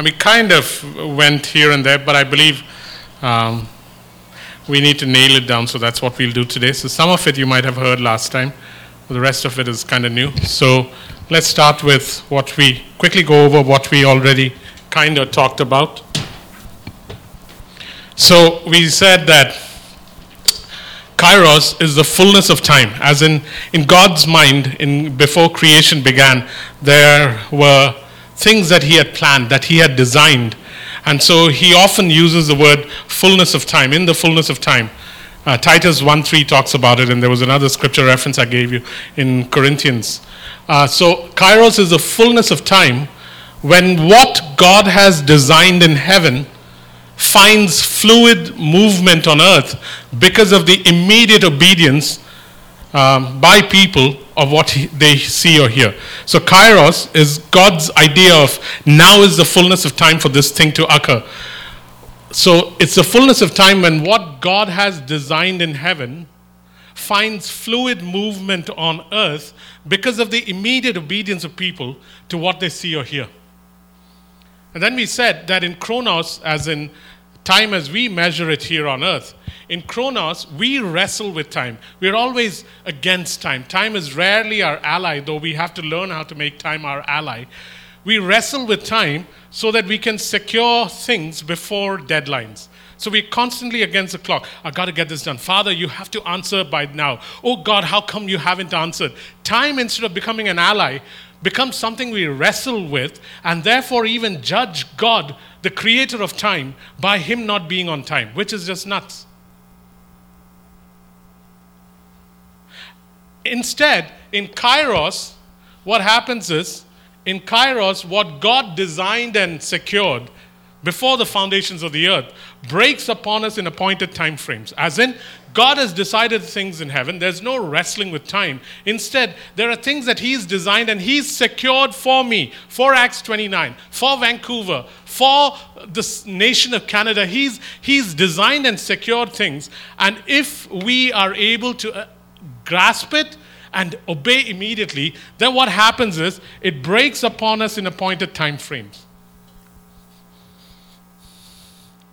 And we kind of went here and there, but I believe um, we need to nail it down, so that's what we'll do today. So some of it you might have heard last time, but the rest of it is kind of new. So let's start with what we quickly go over what we already kind of talked about. So we said that Kairos is the fullness of time, as in in God's mind, in before creation began, there were things that He had planned, that He had designed, and so He often uses the word fullness of time. In the fullness of time, uh, Titus 1:3 talks about it, and there was another scripture reference I gave you in Corinthians. Uh, so Kairos is the fullness of time when what God has designed in heaven finds fluid movement on earth because of the immediate obedience um, by people of what he, they see or hear. So, kairos is God's idea of now is the fullness of time for this thing to occur. So, it's the fullness of time when what God has designed in heaven finds fluid movement on earth because of the immediate obedience of people to what they see or hear. And then we said that in chronos, as in time as we measure it here on earth, in chronos, we wrestle with time. We're always against time. Time is rarely our ally, though we have to learn how to make time our ally. We wrestle with time so that we can secure things before deadlines. So we're constantly against the clock. I've got to get this done. Father, you have to answer by now. Oh God, how come you haven't answered? Time, instead of becoming an ally, becomes something we wrestle with and therefore even judge God, the creator of time, by Him not being on time, which is just nuts. Instead, in Kairos, what happens is, in Kairos, what God designed and secured before the foundations of the earth breaks upon us in appointed time frames. As in, God has decided things in heaven. There's no wrestling with time. Instead, there are things that He's designed and He's secured for me, for Acts 29, for Vancouver, for the nation of Canada. He's, he's designed and secured things. And if we are able to uh, grasp it, and obey immediately, then what happens is it breaks upon us in appointed time frames.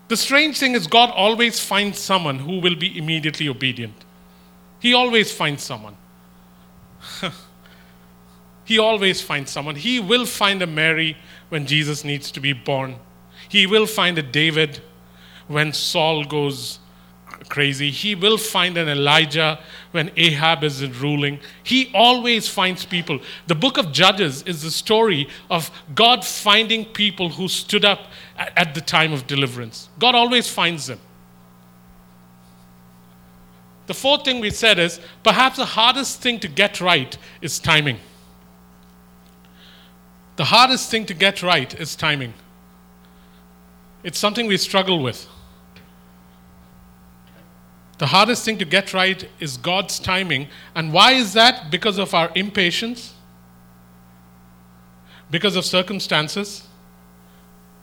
The strange thing is, God always finds someone who will be immediately obedient. He always finds someone. he always finds someone. He will find a Mary when Jesus needs to be born. He will find a David when Saul goes crazy. He will find an Elijah when Ahab is ruling. He always finds people. The book of Judges is the story of God finding people who stood up at the time of deliverance. God always finds them. The fourth thing we said is perhaps the hardest thing to get right is timing. The hardest thing to get right is timing. It's something we struggle with. The hardest thing to get right is God's timing. And why is that? Because of our impatience, because of circumstances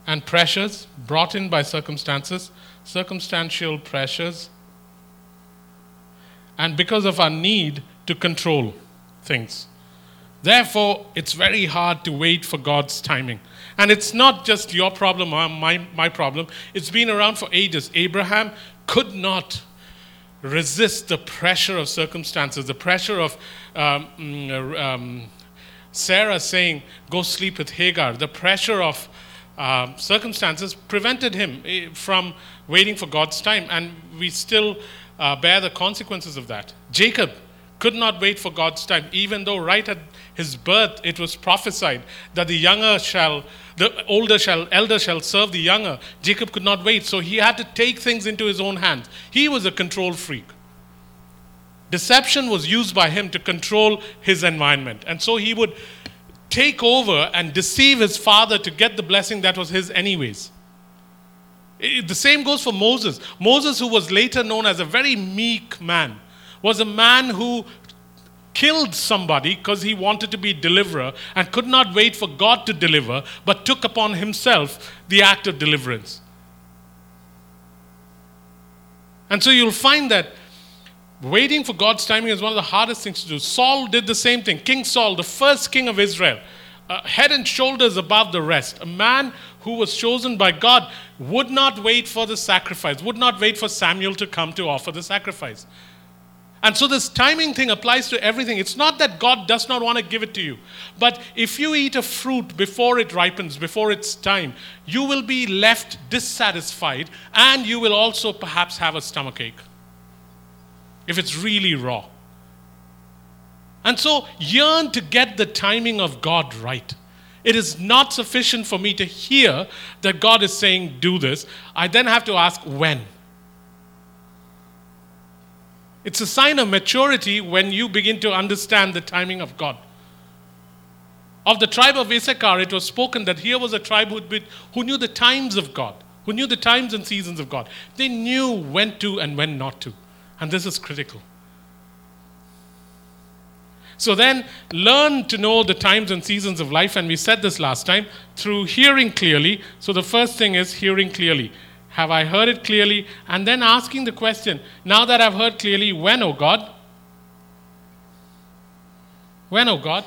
and pressures brought in by circumstances, circumstantial pressures, and because of our need to control things. Therefore, it's very hard to wait for God's timing. And it's not just your problem or my, my problem, it's been around for ages. Abraham could not resist the pressure of circumstances, the pressure of um, mm, um, Sarah saying, Go sleep with Hagar, the pressure of uh, circumstances prevented him eh, from waiting for God's time, and we still uh, bear the consequences of that. Jacob could not wait for God's time, even though right at his birth it was prophesied that the younger shall the older shall elder shall serve the younger. Jacob could not wait so he had to take things into his own hands. He was a control freak. Deception was used by him to control his environment. And so he would take over and deceive his father to get the blessing that was his anyways. The same goes for moses. Moses who was later known as a very meek man was a man who killed somebody because he wanted to be deliverer and could not wait for God to deliver, but took upon himself the act of deliverance. And so you'll find that waiting for God's timing is one of the hardest things to do. Saul did the same thing. King Saul, the first king of Israel, uh, head and shoulders above the rest. A man who was chosen by God would not wait for the sacrifice, would not wait for Samuel to come to offer the sacrifice. And so this timing thing applies to everything. It's not that God does not want to give it to you. But if you eat a fruit before it ripens, before its time, you will be left dissatisfied and you will also perhaps have a stomachache if it's really raw. And so yearn to get the timing of God right. It is not sufficient for me to hear that God is saying, do this. I then have to ask, when? It's a sign of maturity when you begin to understand the timing of God. Of the tribe of Issachar, it was spoken that here was a tribe who knew the times of God, who knew the times and seasons of God. They knew when to and when not to. And this is critical. So then, learn to know the times and seasons of life. And we said this last time through hearing clearly. So the first thing is hearing clearly. Have I heard it clearly? And then asking the question, now that I've heard clearly, when, O oh God? When, O oh God?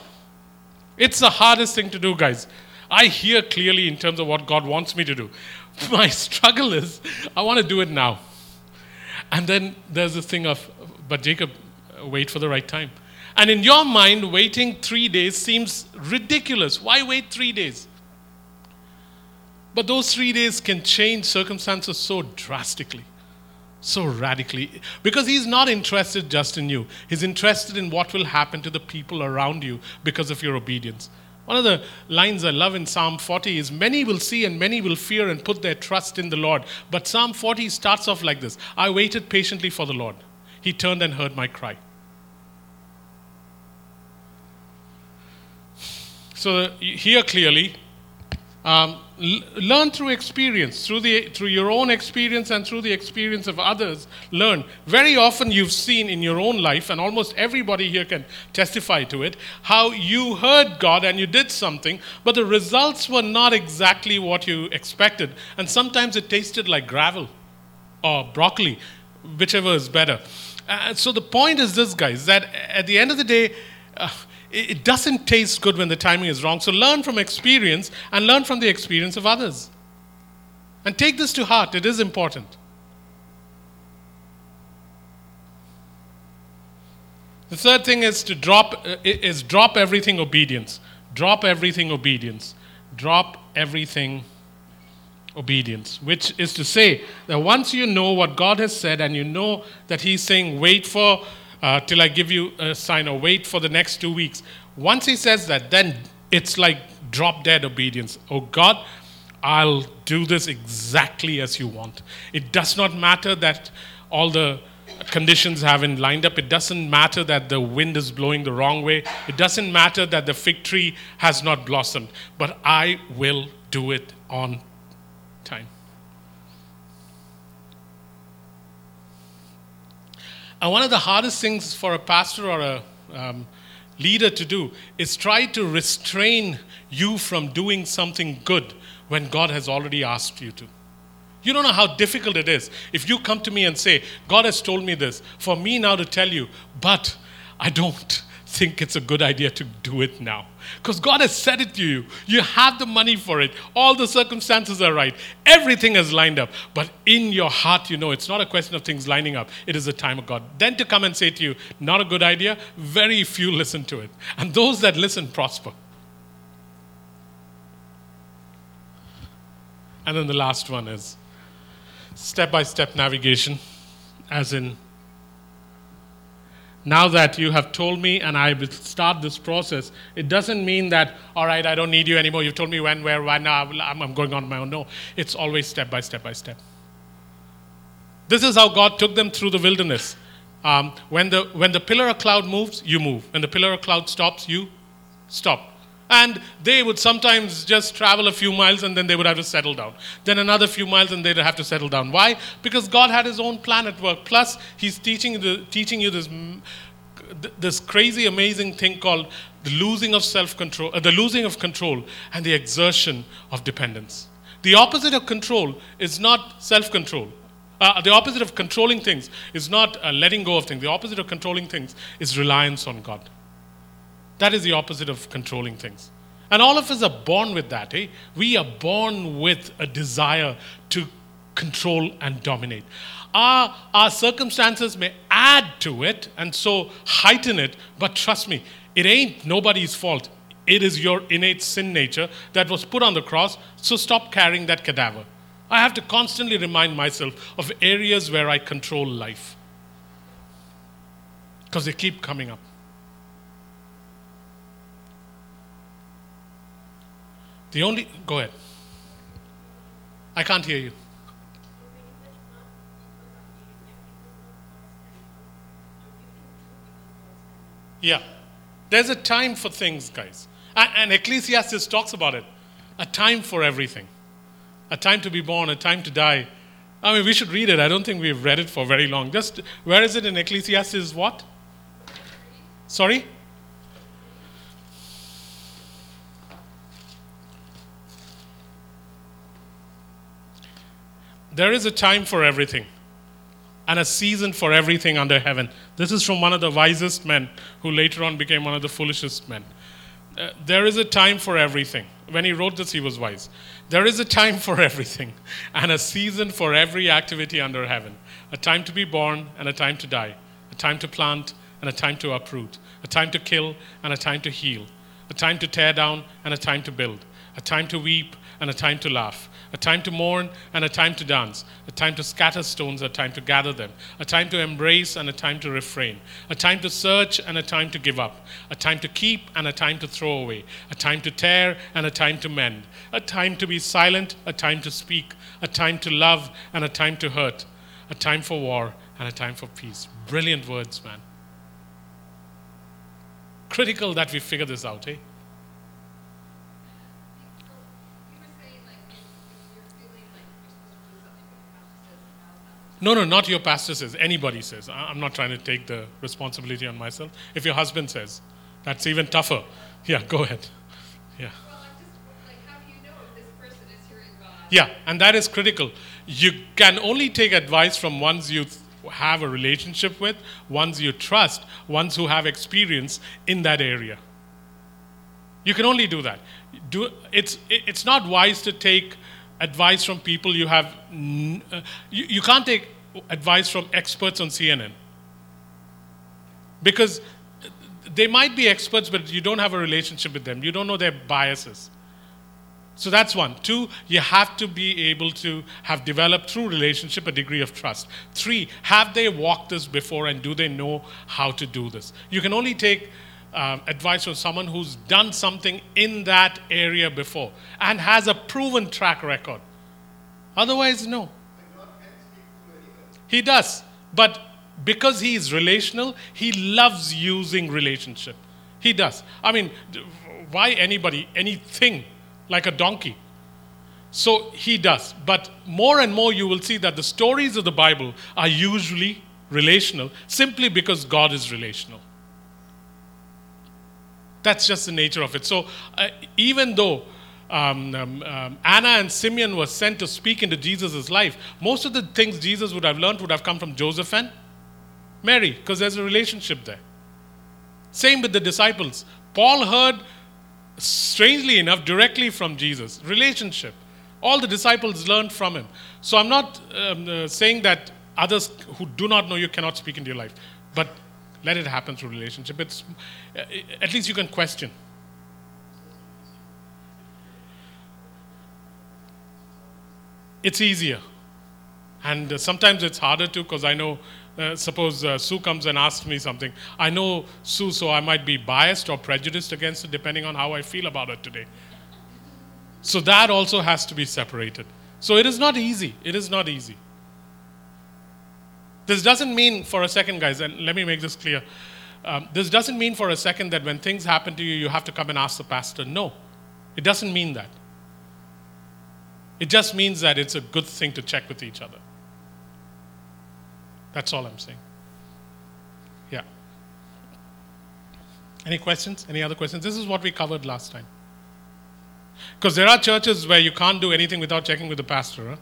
It's the hardest thing to do, guys. I hear clearly in terms of what God wants me to do. My struggle is, I want to do it now. And then there's this thing of, but Jacob, uh, wait for the right time. And in your mind, waiting three days seems ridiculous. Why wait three days? But those three days can change circumstances so drastically, so radically, because He's not interested just in you. He's interested in what will happen to the people around you because of your obedience. One of the lines I love in Psalm 40 is Many will see and many will fear and put their trust in the Lord. But Psalm 40 starts off like this I waited patiently for the Lord. He turned and heard my cry. So, here clearly, um, learn through experience, through, the, through your own experience and through the experience of others. Learn. Very often, you've seen in your own life, and almost everybody here can testify to it, how you heard God and you did something, but the results were not exactly what you expected. And sometimes it tasted like gravel or broccoli, whichever is better. Uh, so the point is this, guys, that at the end of the day, uh, it doesn't taste good when the timing is wrong. So learn from experience and learn from the experience of others. And take this to heart, it is important. The third thing is to drop uh, is drop everything obedience. Drop everything obedience. Drop everything obedience, which is to say that once you know what God has said and you know that He's saying, wait for uh, till I give you a sign or wait for the next two weeks. Once he says that, then it's like drop dead obedience. Oh God, I'll do this exactly as you want. It does not matter that all the conditions haven't lined up. It doesn't matter that the wind is blowing the wrong way. It doesn't matter that the fig tree has not blossomed. But I will do it on time. And one of the hardest things for a pastor or a um, leader to do is try to restrain you from doing something good when God has already asked you to. You don't know how difficult it is if you come to me and say, God has told me this, for me now to tell you, but I don't think it's a good idea to do it now. Because God has said it to you. You have the money for it. All the circumstances are right. Everything is lined up. But in your heart, you know it's not a question of things lining up. It is the time of God. Then to come and say to you, not a good idea, very few listen to it. And those that listen prosper. And then the last one is step by step navigation, as in now that you have told me and I will start this process, it doesn't mean that, all right, I don't need you anymore. You've told me when, where, why, now I'm going on my own. No, it's always step by step by step. This is how God took them through the wilderness. Um, when, the, when the pillar of cloud moves, you move. When the pillar of cloud stops, you stop. And they would sometimes just travel a few miles and then they would have to settle down. Then another few miles and they'd have to settle down. Why? Because God had His own plan at work. Plus, He's teaching, the, teaching you this, this crazy, amazing thing called the losing of self control, uh, the losing of control and the exertion of dependence. The opposite of control is not self control. Uh, the opposite of controlling things is not uh, letting go of things. The opposite of controlling things is reliance on God. That is the opposite of controlling things. And all of us are born with that. Eh? We are born with a desire to control and dominate. Our, our circumstances may add to it and so heighten it, but trust me, it ain't nobody's fault. It is your innate sin nature that was put on the cross, so stop carrying that cadaver. I have to constantly remind myself of areas where I control life because they keep coming up. The only, go ahead. I can't hear you. Yeah. There's a time for things, guys. And Ecclesiastes talks about it a time for everything, a time to be born, a time to die. I mean, we should read it. I don't think we've read it for very long. Just where is it in Ecclesiastes? What? Sorry? There is a time for everything and a season for everything under heaven. This is from one of the wisest men who later on became one of the foolishest men. Uh, there is a time for everything. When he wrote this, he was wise. There is a time for everything and a season for every activity under heaven. A time to be born and a time to die. A time to plant and a time to uproot. A time to kill and a time to heal. A time to tear down and a time to build. A time to weep and a time to laugh a time to mourn and a time to dance, a time to scatter stones, a time to gather them, a time to embrace and a time to refrain, a time to search and a time to give up, a time to keep and a time to throw away, a time to tear and a time to mend, a time to be silent, a time to speak, a time to love and a time to hurt, a time for war and a time for peace. Brilliant words, man. Critical that we figure this out, eh? No, no, not your pastor says. Anybody says. I'm not trying to take the responsibility on myself. If your husband says, that's even tougher. Yeah, go ahead. Yeah. Yeah, and that is critical. You can only take advice from ones you have a relationship with, ones you trust, ones who have experience in that area. You can only do that. Do, it's, it's not wise to take advice from people you have. Uh, you, you can't take advice from experts on CNN. Because they might be experts, but you don't have a relationship with them. You don't know their biases. So that's one. Two, you have to be able to have developed through relationship a degree of trust. Three, have they walked this before and do they know how to do this? You can only take uh, advice from someone who's done something in that area before and has a proven track record. Otherwise, no. He does. But because he is relational, he loves using relationship. He does. I mean, why anybody, anything like a donkey? So he does. But more and more you will see that the stories of the Bible are usually relational simply because God is relational. That's just the nature of it. So uh, even though um, um, um, Anna and Simeon were sent to speak into Jesus' life, most of the things Jesus would have learned would have come from Joseph and Mary, because there's a relationship there. Same with the disciples. Paul heard, strangely enough, directly from Jesus. Relationship. All the disciples learned from him. So I'm not um, uh, saying that others who do not know you cannot speak into your life, but let it happen through relationship. It's, uh, at least you can question. It's easier. And uh, sometimes it's harder too, because I know, uh, suppose uh, Sue comes and asks me something. I know Sue, so I might be biased or prejudiced against it depending on how I feel about it today. So that also has to be separated. So it is not easy. It is not easy. This doesn't mean for a second, guys, and let me make this clear. Um, this doesn't mean for a second that when things happen to you, you have to come and ask the pastor. No, it doesn't mean that. It just means that it's a good thing to check with each other. That's all I'm saying. Yeah. Any questions? Any other questions? This is what we covered last time. Because there are churches where you can't do anything without checking with the pastor. Huh?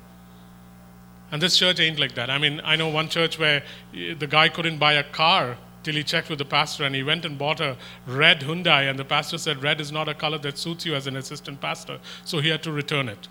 And this church ain't like that. I mean, I know one church where the guy couldn't buy a car till he checked with the pastor and he went and bought a red Hyundai. And the pastor said, Red is not a color that suits you as an assistant pastor. So he had to return it.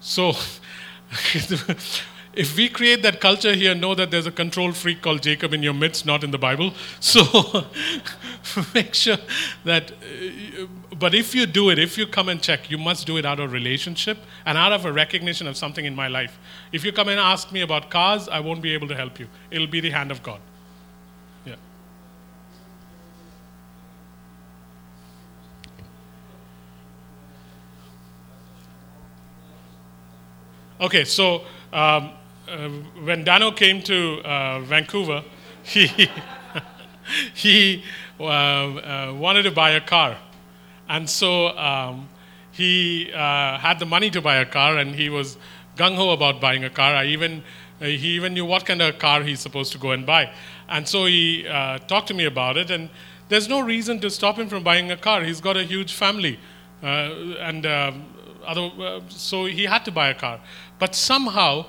So, if we create that culture here, know that there's a control freak called Jacob in your midst, not in the Bible. So, make sure that, uh, but if you do it, if you come and check, you must do it out of relationship and out of a recognition of something in my life. If you come and ask me about cars, I won't be able to help you. It'll be the hand of God. Yeah. Okay, so um, uh, when Dano came to uh, Vancouver, he, he uh, uh, wanted to buy a car. And so um, he uh, had the money to buy a car and he was gung ho about buying a car. I even, he even knew what kind of car he's supposed to go and buy. And so he talked to me about it. And there's no reason to stop him from buying a car. He's got a huge family. and um, other, so he had to buy a car. But somehow,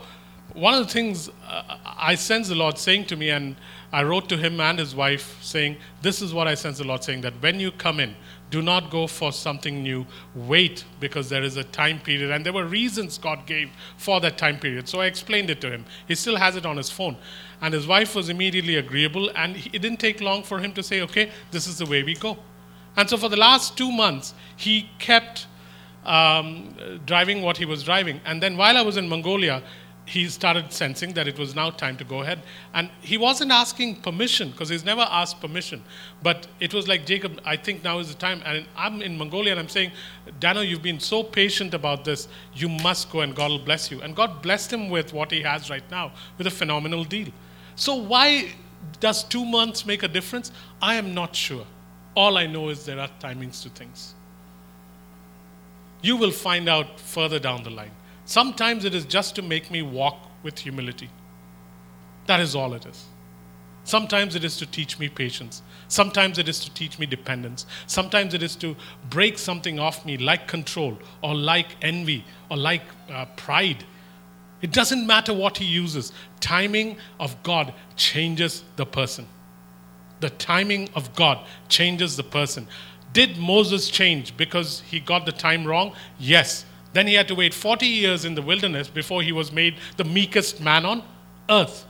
one of the things uh, I sense the Lord saying to me, and I wrote to him and his wife saying, This is what I sense the Lord saying that when you come in, do not go for something new. Wait because there is a time period. And there were reasons God gave for that time period. So I explained it to him. He still has it on his phone. And his wife was immediately agreeable. And it didn't take long for him to say, Okay, this is the way we go. And so for the last two months, he kept um, driving what he was driving. And then while I was in Mongolia, he started sensing that it was now time to go ahead. And he wasn't asking permission because he's never asked permission. But it was like, Jacob, I think now is the time. And I'm in Mongolia and I'm saying, Dano, you've been so patient about this. You must go and God will bless you. And God blessed him with what he has right now, with a phenomenal deal. So why does two months make a difference? I am not sure. All I know is there are timings to things. You will find out further down the line. Sometimes it is just to make me walk with humility. That is all it is. Sometimes it is to teach me patience. Sometimes it is to teach me dependence. Sometimes it is to break something off me, like control, or like envy, or like uh, pride. It doesn't matter what he uses. Timing of God changes the person. The timing of God changes the person. Did Moses change because he got the time wrong? Yes. Then he had to wait 40 years in the wilderness before he was made the meekest man on earth.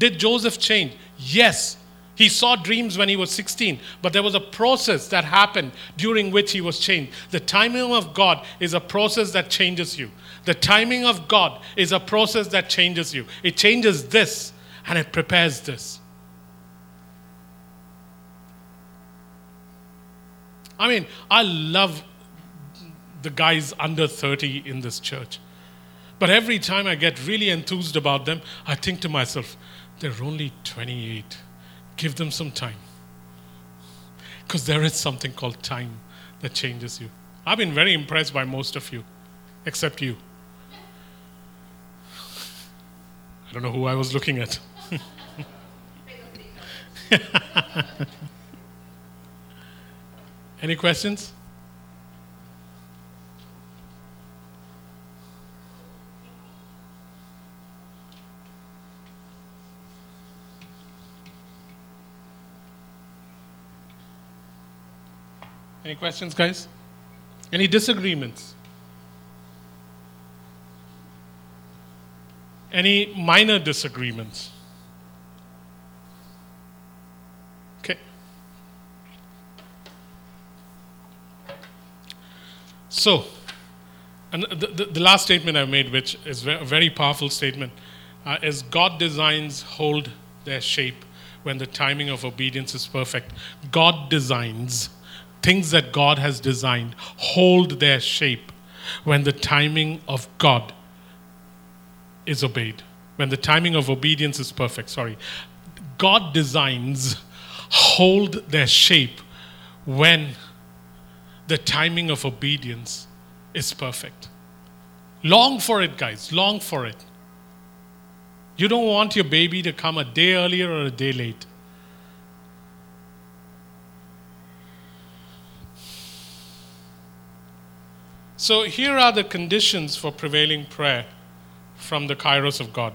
Did Joseph change? Yes. He saw dreams when he was 16, but there was a process that happened during which he was changed. The timing of God is a process that changes you. The timing of God is a process that changes you. It changes this and it prepares this. I mean, I love the guys under 30 in this church. But every time I get really enthused about them, I think to myself, they're only 28. Give them some time. Because there is something called time that changes you. I've been very impressed by most of you, except you. I don't know who I was looking at. Any questions? Any questions, guys? Any disagreements? Any minor disagreements? Okay. So, and the, the, the last statement I made, which is a very powerful statement, uh, is God designs hold their shape when the timing of obedience is perfect. God designs things that God has designed hold their shape when the timing of God is obeyed, when the timing of obedience is perfect. Sorry. God designs hold their shape when the timing of obedience is perfect. Long for it, guys. Long for it. You don't want your baby to come a day earlier or a day late. So here are the conditions for prevailing prayer from the kairos of God.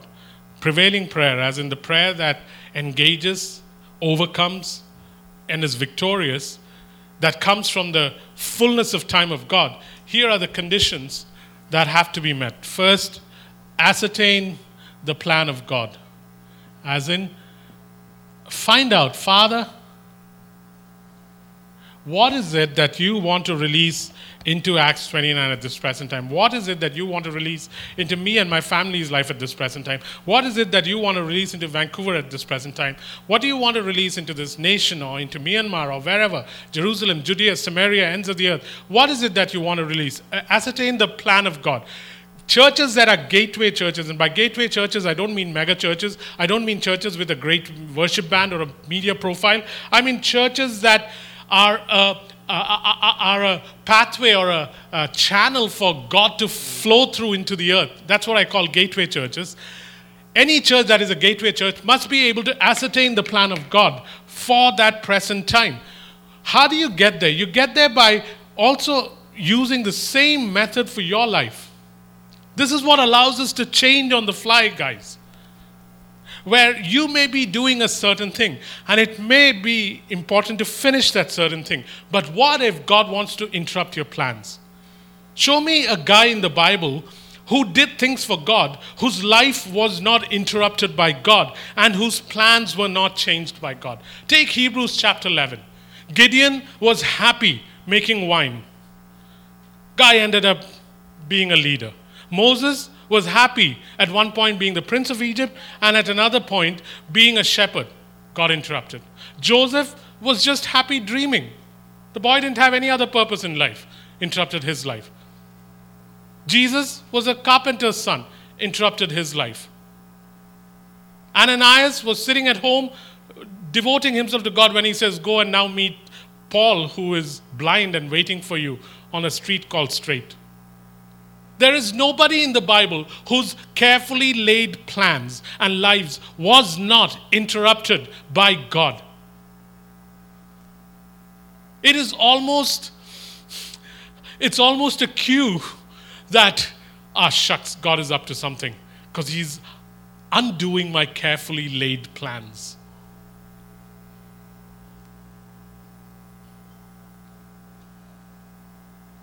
prevailing prayer, as in the prayer that engages, overcomes, and is victorious, that comes from the fullness of time of God, here are the conditions that have to be met. First, ascertain the plan of God, as in, find out, Father, what is it that you want to release into Acts 29 at this present time? What is it that you want to release into me and my family's life at this present time? What is it that you want to release into Vancouver at this present time? What do you want to release into this nation or into Myanmar or wherever? Jerusalem, Judea, Samaria, ends of the earth. What is it that you want to release? Ascertain the plan of God. Churches that are gateway churches, and by gateway churches, I don't mean mega churches. I don't mean churches with a great worship band or a media profile. I mean churches that are a, are a pathway or a, a channel for God to flow through into the earth. That's what I call gateway churches. Any church that is a gateway church must be able to ascertain the plan of God for that present time. How do you get there? You get there by also using the same method for your life. This is what allows us to change on the fly, guys where you may be doing a certain thing and it may be important to finish that certain thing. But what if God wants to interrupt your plans? Show me a guy in the Bible who did things for God, whose life was not interrupted by God, and whose plans were not changed by God. Take Hebrews chapter 11. Gideon was happy making wine. Guy ended up being a leader. Moses was happy at one point being the prince of Egypt and at another point being a shepherd. Got interrupted. Joseph was just happy dreaming. The boy didn't have any other purpose in life, interrupted his life. Jesus was a carpenter's son, interrupted his life. Ananias was sitting at home devoting himself to God when he says, Go and now meet Paul, who is blind and waiting for you on a street called Straight. There is nobody in the Bible whose carefully laid plans and lives was not interrupted by God. It is almost it's almost a cue that ah shucks God is up to something because he's undoing my carefully laid plans.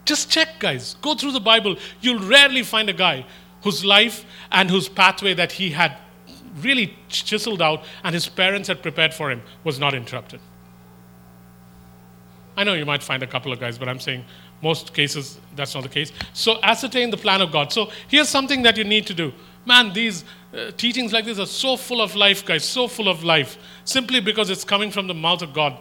Just check, guys. Go through the Bible. You'll rarely find a guy whose life and whose pathway that he had really chiseled out and his parents had prepared for him was not interrupted. I know you might find a couple of guys, but I'm saying most cases that's not the case. So ascertain the plan of God. So here's something that you need to do. Man, these uh, teachings like this are so full of life, guys, so full of life, simply because it's coming from the mouth of God.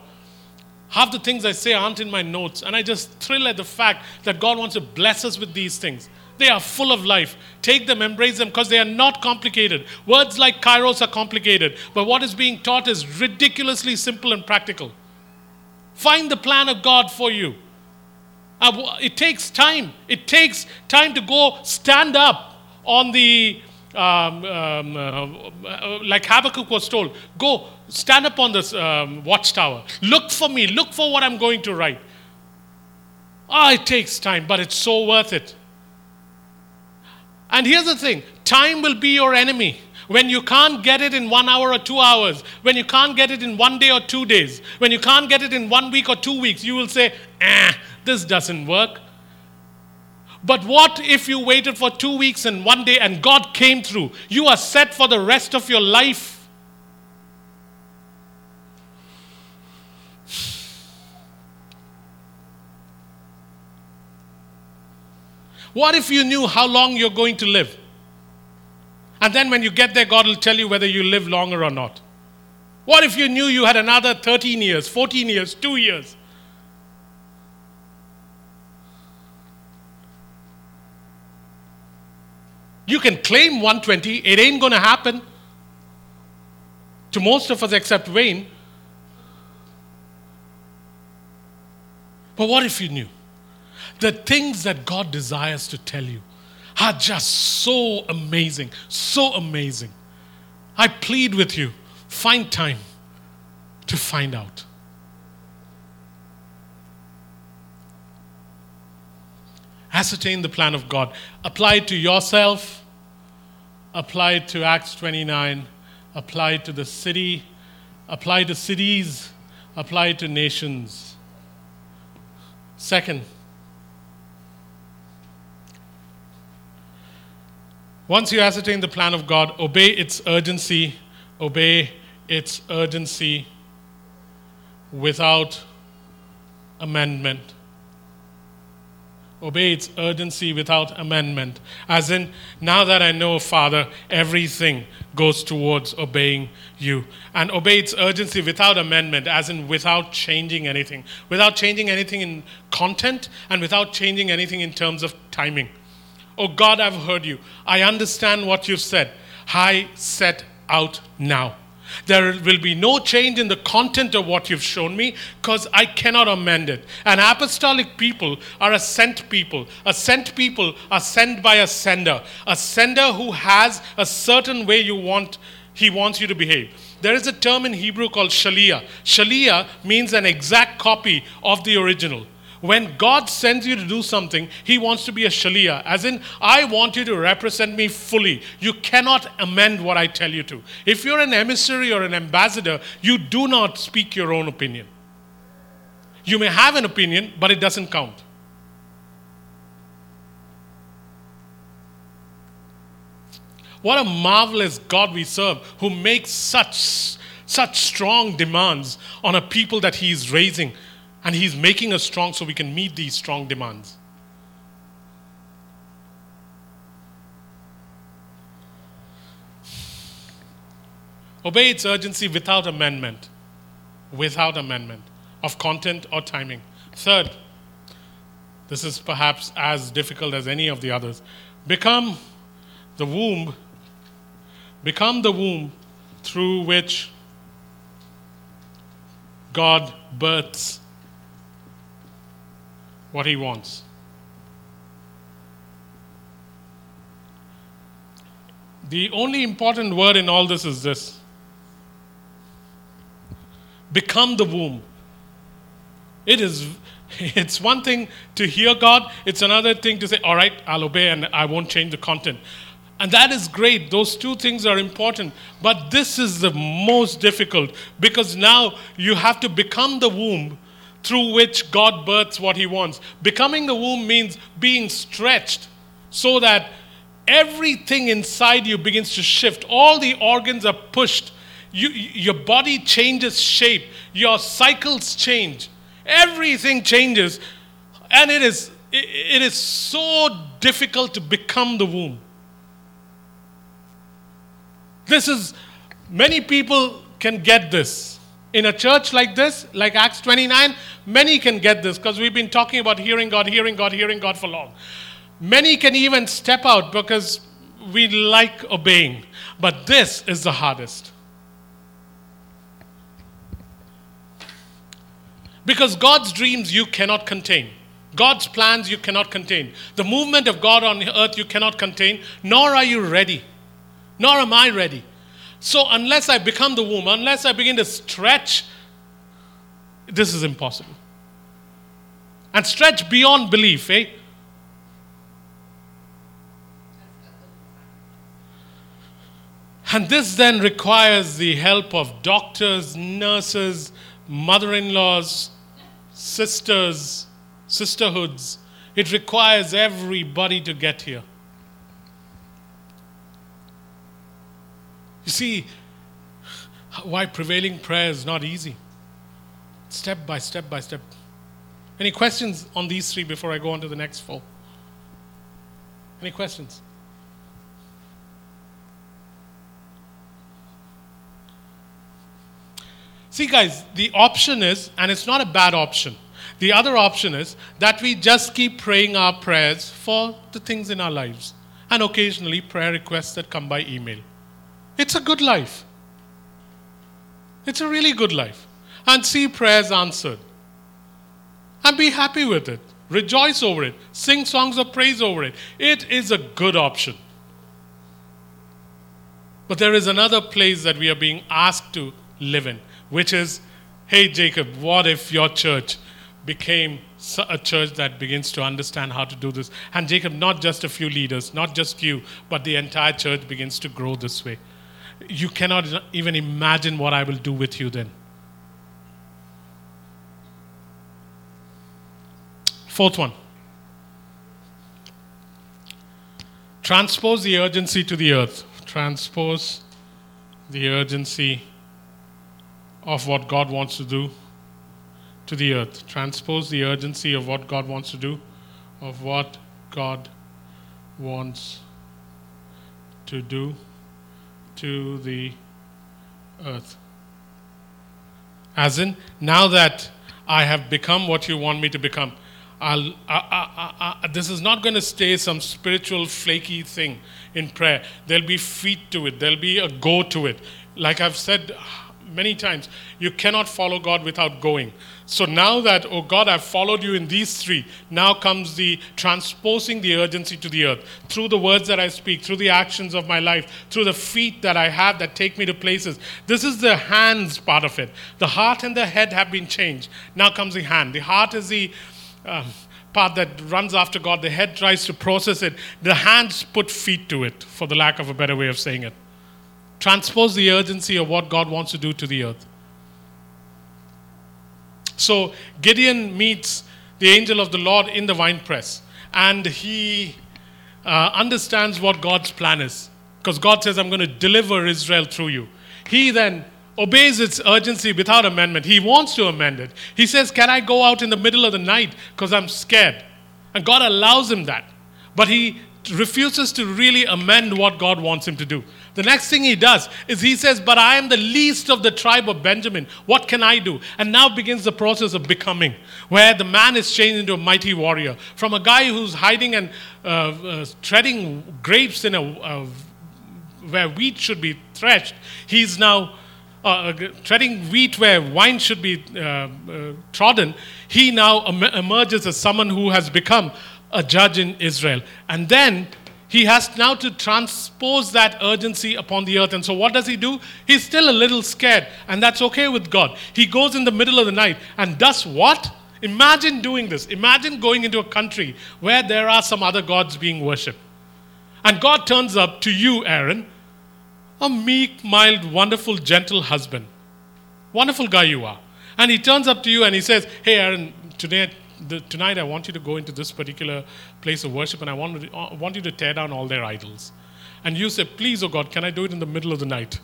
Half the things I say aren't in my notes, and I just thrill at the fact that God wants to bless us with these things. They are full of life. Take them, embrace them, because they are not complicated. Words like kairos are complicated, but what is being taught is ridiculously simple and practical. Find the plan of God for you. Uh, it takes time. It takes time to go stand up on the um, um, uh, like Habakkuk was told, go stand up on this um, watchtower. Look for me. Look for what I'm going to write. Ah, oh, it takes time, but it's so worth it. And here's the thing time will be your enemy. When you can't get it in one hour or two hours, when you can't get it in one day or two days, when you can't get it in one week or two weeks, you will say, eh, this doesn't work. But what if you waited for two weeks and one day and God came through? You are set for the rest of your life. What if you knew how long you're going to live? And then when you get there, God will tell you whether you live longer or not. What if you knew you had another 13 years, 14 years, 2 years? You can claim 120, it ain't going to happen to most of us except Wayne. But what if you knew? The things that God desires to tell you are just so amazing, so amazing. I plead with you, find time to find out. Ascertain the plan of God. Apply it to yourself, apply it to Acts 29, apply it to the city, applied to cities, applied to nations. Second, once you ascertain the plan of God, obey its urgency, obey its urgency without amendment. Obey its urgency without amendment. As in, now that I know, Father, everything goes towards obeying you. And obey its urgency without amendment, as in without changing anything. Without changing anything in content and without changing anything in terms of timing. Oh God, I've heard you. I understand what you've said. I set out now. There will be no change in the content of what you've shown me because I cannot amend it. And apostolic people are a sent people. A sent people are sent by a sender. A sender who has a certain way you want he wants you to behave. There is a term in Hebrew called shalia. Shalia means an exact copy of the original. When God sends you to do something, He wants to be a shalia, as in, I want you to represent me fully. You cannot amend what I tell you to. If you're an emissary or an ambassador, you do not speak your own opinion. You may have an opinion, but it doesn't count. What a marvelous God we serve who makes such, such strong demands on a people that He is raising and He's making us strong so we can meet these strong demands. Obey its urgency without amendment. Without amendment of content or timing. Third, this is perhaps as difficult as any of the others. Become the womb, become the womb through which God births what he wants. The only important word in all this is this become the womb. It is it's one thing to hear God, it's another thing to say, all right, I'll obey and I won't change the content. And that is great. Those two things are important. But this is the most difficult because now you have to become the womb through which God births what He wants. Becoming the womb means being stretched so that everything inside you begins to shift. All the organs are pushed. You, your body changes shape. Your cycles change. Everything changes. And it is, it is so difficult to become the womb. This is, many people can get this in a church like this, like Acts 29, many can get this because we've been talking about hearing God, hearing God, hearing God for long. Many can even step out because we like obeying. But this is the hardest. Because God's dreams you cannot contain. God's plans you cannot contain. The movement of God on earth you cannot contain, nor are you ready. Nor am I ready. So, unless I become the womb, unless I begin to stretch, this is impossible. And stretch beyond belief, eh? And this then requires the help of doctors, nurses, mother in laws, sisters, sisterhoods. It requires everybody to get here. You see, why prevailing prayer is not easy. Step by step by step. Any questions on these three before I go on to the next four? Any questions? See, guys, the option is, and it's not a bad option, the other option is that we just keep praying our prayers for the things in our lives and occasionally prayer requests that come by email. It's a good life. It's a really good life. And see prayers answered. And be happy with it. Rejoice over it. Sing songs of praise over it. It is a good option. But there is another place that we are being asked to live in, which is hey, Jacob, what if your church became a church that begins to understand how to do this. And Jacob, not just a few leaders, not just you, but the entire church begins to grow this way. You cannot even imagine what I will do with you then. Fourth one. Transpose the urgency to the earth. Transpose the urgency of what God wants to do to the earth. Transpose the urgency of what God wants to do, of what God wants to do to the earth. As in, now that I have become what you want me to become, I'll, I, I, I, this is not going to stay some spiritual flaky thing in prayer. There'll be feet to it, there'll be a go to it. Like I've said many times, you cannot follow God without going. So now that, oh God, I've followed you in these three, now comes the transposing the urgency to the earth through the words that I speak, through the actions of my life, through the feet that I have that take me to places. This is the hands part of it. The heart and the head have been changed. Now comes the hand. The heart is the um, part that runs after God. The head tries to process it. The hands put feet to it, for the lack of a better way of saying it. Transpose the urgency of what God wants to do to the earth. So Gideon meets the angel of the Lord in the winepress, and he uh, understands what God's plan is. Because God says, I'm going to deliver Israel through you. He then obeys its urgency without amendment. He wants to amend it. He says, Can I go out in the middle of the night because I'm scared? And God allows him that. But he refuses to really amend what God wants him to do. The next thing he does is he says, But I am the least of the tribe of Benjamin. What can I do? And now begins the process of becoming, where the man is changed into a mighty warrior. From a guy who's hiding and uh, uh, treading grapes in a, uh, where wheat should be threshed, he's now. Uh, treading wheat where wine should be uh, uh, trodden, he now em- emerges as someone who has become a judge in Israel. And then he has now to transpose that urgency upon the earth. And so, what does he do? He's still a little scared, and that's okay with God. He goes in the middle of the night and does what? Imagine doing this. Imagine going into a country where there are some other gods being worshipped. And God turns up to you, Aaron, a meek, mild, wonderful, gentle husband. Wonderful guy you are. And he turns up to you and he says, Hey, Aaron, today the, tonight I want you to go into this particular place of worship and I want, I want you to tear down all their idols. And you say, please, oh God, can I do it in the middle of the night?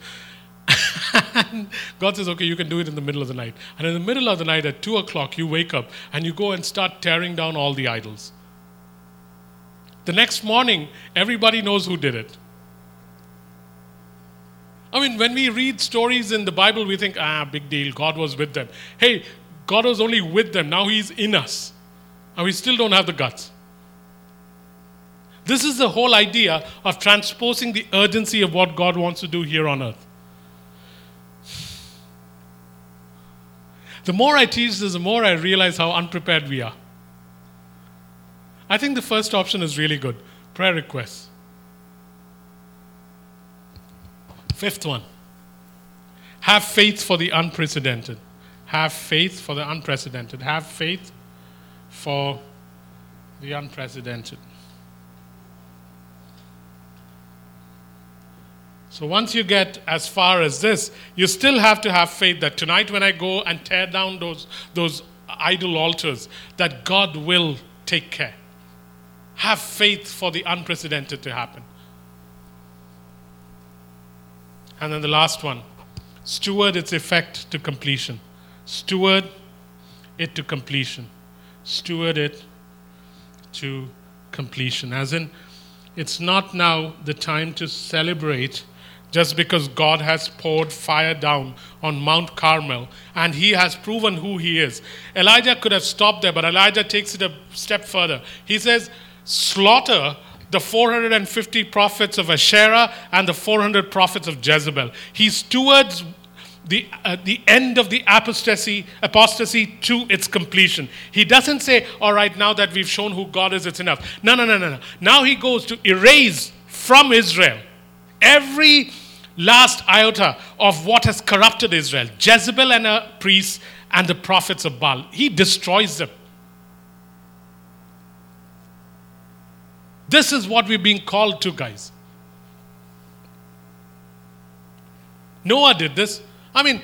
God says, okay, you can do it in the middle of the night. And in the middle of the night at 2 o'clock, you wake up and you go and start tearing down all the idols. The next morning, everybody knows who did it. I mean, when we read stories in the Bible, we think, ah, big deal, God was with them. Hey, God was only with them, now He's in us. And we still don't have the guts. This is the whole idea of transposing the urgency of what God wants to do here on earth. The more I teach this, the more I realize how unprepared we are. I think the first option is really good prayer requests. Fifth one have faith for the unprecedented. Have faith for the unprecedented. Have faith for the unprecedented. So once you get as far as this, you still have to have faith that tonight when I go and tear down those, those idol altars, that God will take care. Have faith for the unprecedented to happen. And then the last one steward its effect to completion. Steward it to completion. Steward it to completion. As in, it's not now the time to celebrate just because God has poured fire down on Mount Carmel and he has proven who he is. Elijah could have stopped there, but Elijah takes it a step further. He says, Slaughter the 450 prophets of Asherah and the 400 prophets of Jezebel. He stewards the, uh, the end of the apostasy, apostasy to its completion. He doesn't say, all right, now that we've shown who God is, it's enough. No, no, no, no, no. Now he goes to erase from Israel every last iota of what has corrupted Israel Jezebel and her priests, and the prophets of Baal. He destroys them. This is what we're being called to, guys. Noah did this. I mean,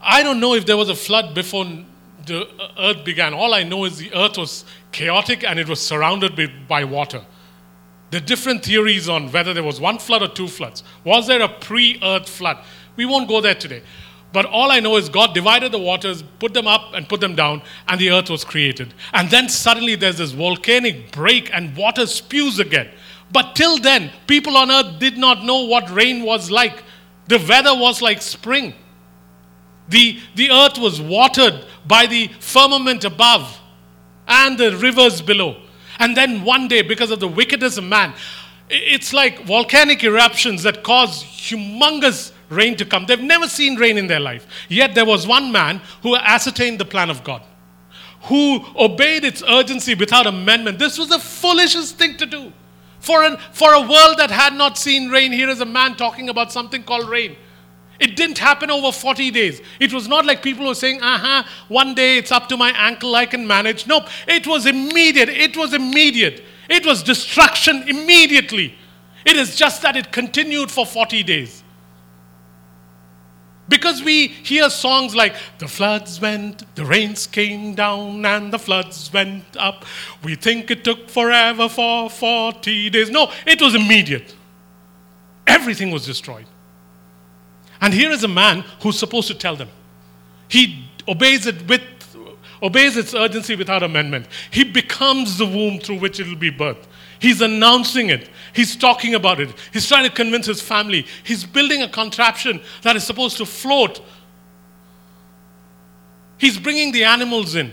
I don't know if there was a flood before the earth began. All I know is the earth was chaotic and it was surrounded by water. Are different theories on whether there was one flood or two floods. Was there a pre earth flood? We won't go there today. But all I know is God divided the waters, put them up and put them down, and the earth was created. And then suddenly there's this volcanic break and water spews again. But till then, people on earth did not know what rain was like. The weather was like spring. The, the earth was watered by the firmament above and the rivers below. And then one day, because of the wickedness of man, it's like volcanic eruptions that cause humongous rain to come. They've never seen rain in their life. Yet there was one man who ascertained the plan of God, who obeyed its urgency without amendment. This was the foolishest thing to do. For, an, for a world that had not seen rain, here is a man talking about something called rain. It didn't happen over 40 days. It was not like people were saying, aha, uh-huh, one day it's up to my ankle, I can manage. Nope, it was immediate. It was immediate. It was destruction immediately. It is just that it continued for 40 days. Because we hear songs like, the floods went, the rains came down, and the floods went up. We think it took forever for 40 days. No, it was immediate. Everything was destroyed. And here is a man who's supposed to tell them. He obeys it with obeys its urgency without amendment. He becomes the womb through which it will be birthed. He's announcing it. He's talking about it. He's trying to convince his family. He's building a contraption that is supposed to float. He's bringing the animals in.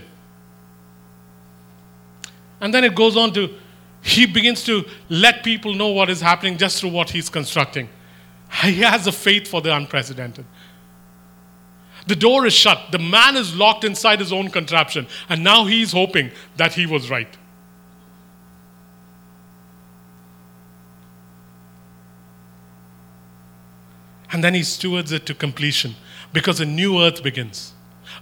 And then it goes on to, he begins to let people know what is happening just through what he's constructing. He has a faith for the unprecedented. The door is shut. The man is locked inside his own contraption. And now he's hoping that he was right. And then he stewards it to completion because a new earth begins.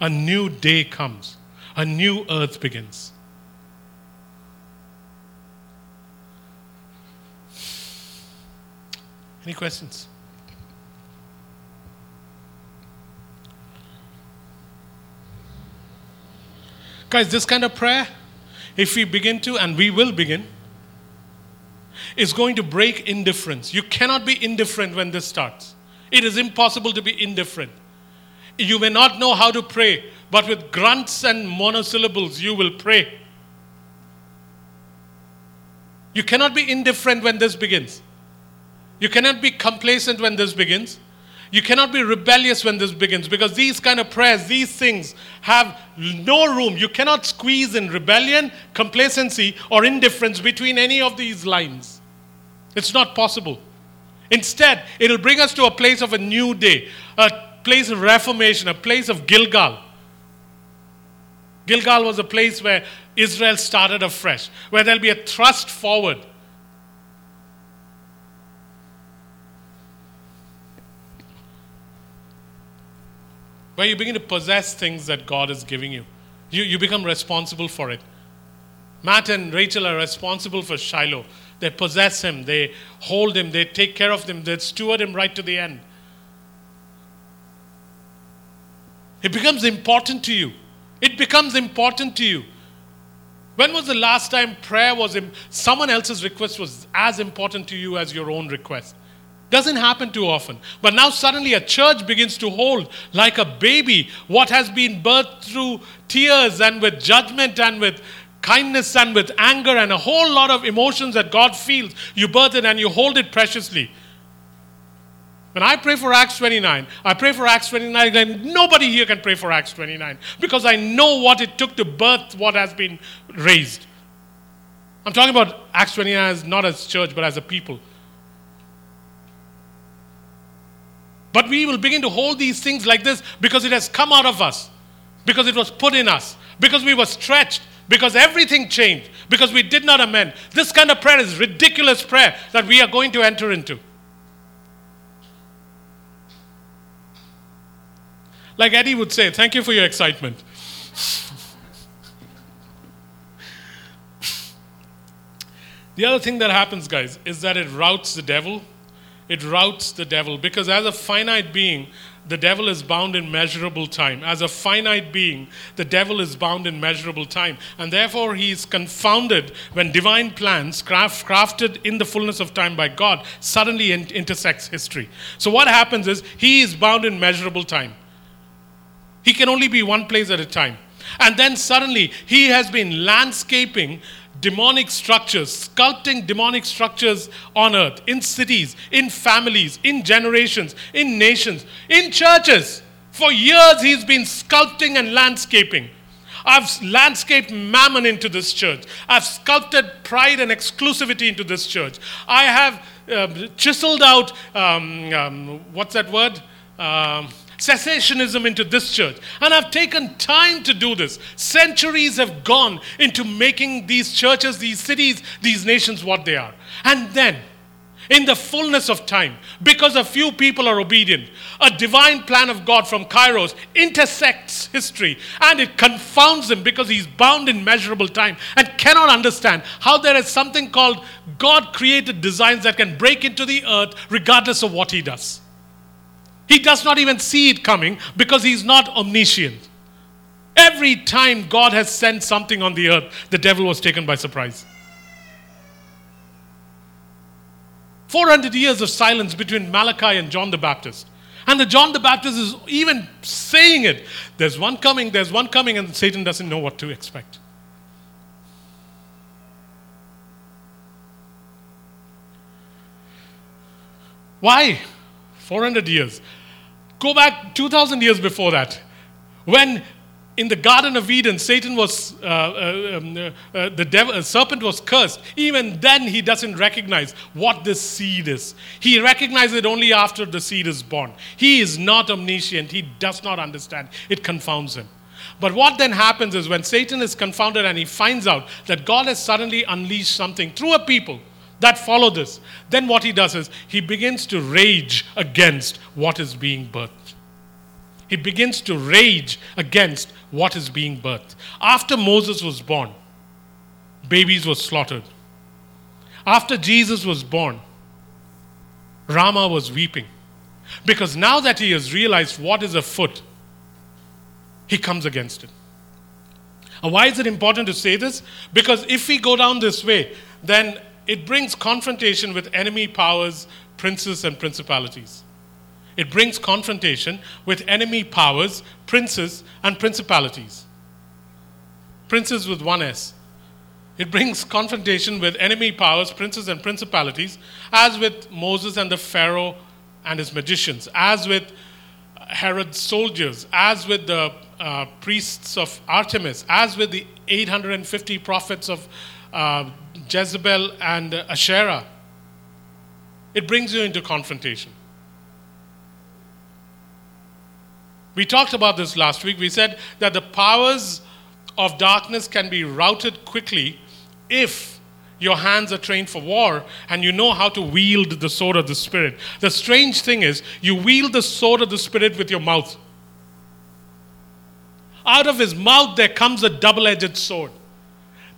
A new day comes. A new earth begins. Any questions? Guys, this kind of prayer, if we begin to, and we will begin, is going to break indifference. You cannot be indifferent when this starts. It is impossible to be indifferent. You may not know how to pray, but with grunts and monosyllables, you will pray. You cannot be indifferent when this begins. You cannot be complacent when this begins. You cannot be rebellious when this begins because these kind of prayers, these things have no room. You cannot squeeze in rebellion, complacency, or indifference between any of these lines. It's not possible. Instead, it'll bring us to a place of a new day, a place of reformation, a place of Gilgal. Gilgal was a place where Israel started afresh, where there'll be a thrust forward. Where you begin to possess things that God is giving you. You, you become responsible for it. Matt and Rachel are responsible for Shiloh. They possess him, they hold him, they take care of him, they steward him right to the end. It becomes important to you. It becomes important to you. When was the last time prayer was someone else's request was as important to you as your own request? Doesn't happen too often. But now suddenly a church begins to hold like a baby what has been birthed through tears and with judgment and with kindness and with anger and a whole lot of emotions that God feels. You birth it and you hold it preciously. When I pray for Acts 29, I pray for Acts 29, and nobody here can pray for Acts 29 because I know what it took to birth what has been raised. I'm talking about Acts 29 as not as church, but as a people. But we will begin to hold these things like this because it has come out of us, because it was put in us, because we were stretched, because everything changed, because we did not amend. This kind of prayer is ridiculous prayer that we are going to enter into. Like Eddie would say, thank you for your excitement. The other thing that happens, guys, is that it routs the devil. It routs the devil because as a finite being, the devil is bound in measurable time. As a finite being, the devil is bound in measurable time. And therefore, he is confounded when divine plans, craft, crafted in the fullness of time by God, suddenly in- intersects history. So, what happens is he is bound in measurable time. He can only be one place at a time. And then suddenly, he has been landscaping demonic structures, sculpting demonic structures on earth, in cities, in families, in generations, in nations, in churches. For years, he's been sculpting and landscaping. I've landscaped mammon into this church. I've sculpted pride and exclusivity into this church. I have uh, chiseled out, um, um, what's that word? Um, cessationism into this church. And I've taken time to do this. Centuries have gone into making these churches, these cities, these nations what they are. And then, in the fullness of time, because a few people are obedient, a divine plan of God from Kairos intersects history and it confounds him because he's bound in measurable time and cannot understand how there is something called God created designs that can break into the earth regardless of what he does. He does not even see it coming because he's not omniscient. Every time God has sent something on the earth, the devil was taken by surprise. 400 years of silence between Malachi and John the Baptist. And the John the Baptist is even saying it. There's one coming, there's one coming, and Satan doesn't know what to expect. Why? 400 years. Go back 2,000 years before that. When in the Garden of Eden, Satan was, uh, uh, um, uh, uh the devil, uh, serpent was cursed. Even then, he doesn't recognize what this seed is. He recognizes it only after the seed is born. He is not omniscient. He does not understand. It confounds him. But what then happens is when Satan is confounded and he finds out that God has suddenly unleashed something through a people that follow this, then what he does is he begins to rage against what is being birthed. He begins to rage against what is being birthed. After Moses was born, babies were slaughtered. After Jesus was born, Rama was weeping. Because now that he has realized what is afoot, he comes against it. And why is it important to say this? Because if we go down this way, then it brings confrontation with enemy powers, princes, and principalities. It brings confrontation with enemy powers, princes, and principalities. Princes with one S. It brings confrontation with enemy powers, princes, and principalities, as with Moses and the Pharaoh and his magicians, as with Herod's soldiers, as with the uh, priests of Artemis, as with the 850 prophets of uh, Jezebel and Asherah. It brings you into confrontation. We talked about this last week. We said that the powers of darkness can be routed quickly if your hands are trained for war and you know how to wield the sword of the Spirit. The strange thing is, you wield the sword of the Spirit with your mouth. Out of his mouth, there comes a double edged sword.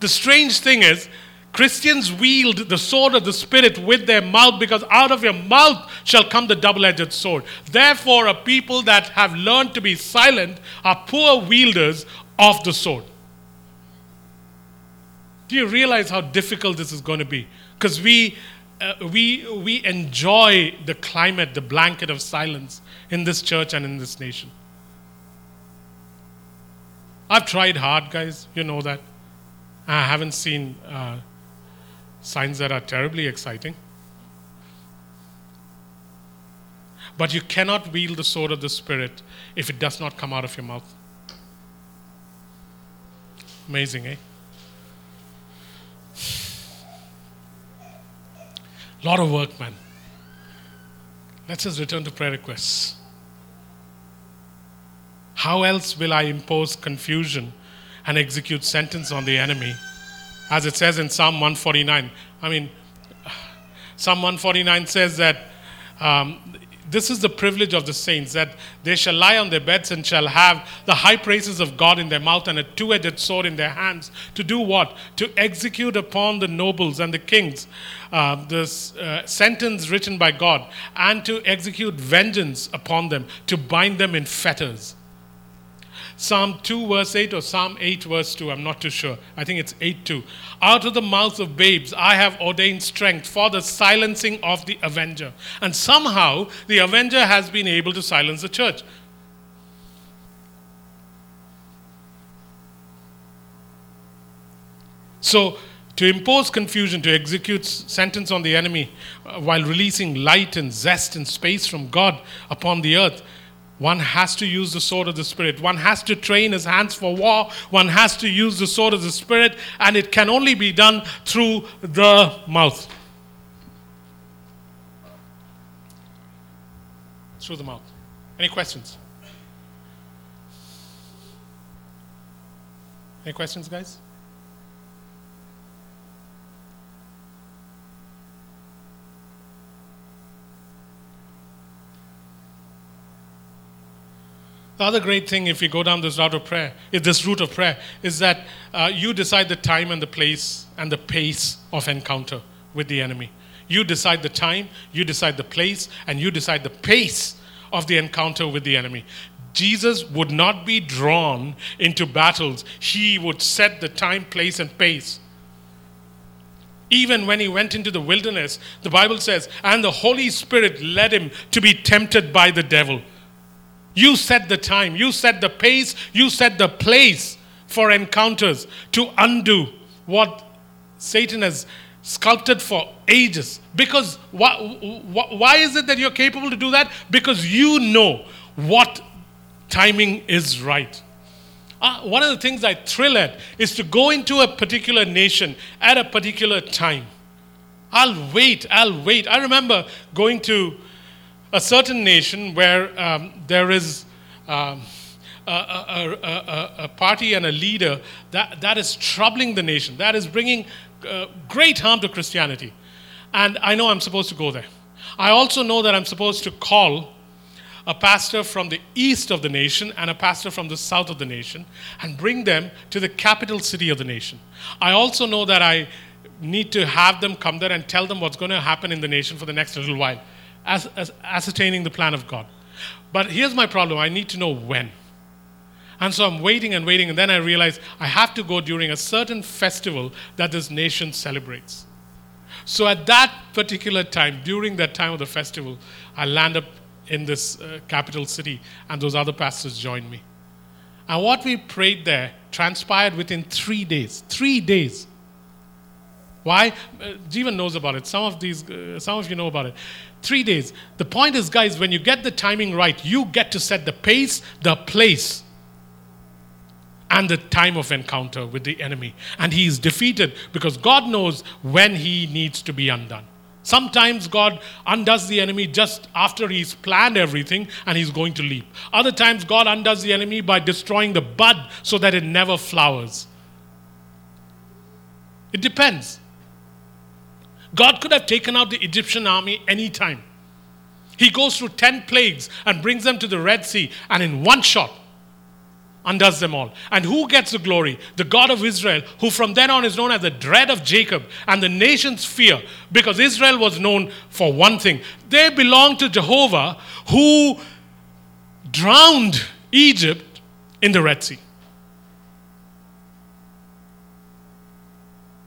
The strange thing is, Christians wield the sword of the Spirit with their mouth because out of your mouth shall come the double edged sword. Therefore, a people that have learned to be silent are poor wielders of the sword. Do you realize how difficult this is going to be? Because we, uh, we, we enjoy the climate, the blanket of silence in this church and in this nation. I've tried hard, guys. You know that. I haven't seen. Uh, signs that are terribly exciting. But you cannot wield the sword of the Spirit if it does not come out of your mouth. Amazing, eh? Lot of work, man. Let's just return to prayer requests. How else will I impose confusion and execute sentence on the enemy as it says in Psalm 149. I mean, Psalm 149 says that um, this is the privilege of the saints that they shall lie on their beds and shall have the high praises of God in their mouth and a two edged sword in their hands. To do what? To execute upon the nobles and the kings uh, uh, sentence written by God and to execute vengeance upon them, to bind them in fetters. Psalm 2, verse 8, or Psalm 8, verse 2, I'm not too sure. I think it's 8 2. Out of the mouth of babes I have ordained strength for the silencing of the avenger. And somehow the avenger has been able to silence the church. So, to impose confusion, to execute sentence on the enemy uh, while releasing light and zest and space from God upon the earth, one has to use the sword of the Spirit. One has to train his hands for war. One has to use the sword of the Spirit, and it can only be done through the mouth. Through the mouth. Any questions? Any questions, guys? The other great thing, if you go down this route of prayer, is this route of prayer, is that uh, you decide the time and the place and the pace of encounter with the enemy. You decide the time, you decide the place, and you decide the pace of the encounter with the enemy. Jesus would not be drawn into battles, he would set the time, place, and pace. Even when he went into the wilderness, the Bible says, and the Holy Spirit led him to be tempted by the devil. You set the time, you set the pace, you set the place for encounters to undo what Satan has sculpted for ages. Because why, why is it that you're capable to do that? Because you know what timing is right. Uh, one of the things I thrill at is to go into a particular nation at a particular time. I'll wait, I'll wait. I remember going to a certain nation where um, there is um, a, a, a, a, party and a leader that, that is troubling the nation, that is bringing uh, great harm to Christianity. And I know I'm supposed to go there. I also know that I'm supposed to call a pastor from the east of the nation and a pastor from the south of the nation and bring them to the capital city of the nation. I also know that I need to have them come there and tell them what's going to happen in the nation for the next little while as, as ascertaining the plan of God. But here's my problem I need to know when. And so I'm waiting and waiting, and then I realize I have to go during a certain festival that this nation celebrates. So at that particular time, during that time of the festival, I land up in this uh, capital city, and those other pastors join me. And what we prayed there transpired within three days. Three days. Why? Uh, Jeevan knows about it. Some of these, uh, some of you know about it. Three days. The point is, guys, when you get the timing right, you get to set the pace, the place, and the time of encounter with the enemy. And he is defeated because God knows when he needs to be undone. Sometimes God undoes the enemy just after he's planned everything and he's going to leap. Other times, God undoes the enemy by destroying the bud so that it never flowers. It depends. God could have taken out the Egyptian army anytime. He goes through 10 plagues and brings them to the Red Sea, and in one shot, undoes them all. And who gets the glory? The God of Israel, who from then on is known as the dread of Jacob and the nation's fear, because Israel was known for one thing. They belong to Jehovah, who drowned Egypt in the Red Sea.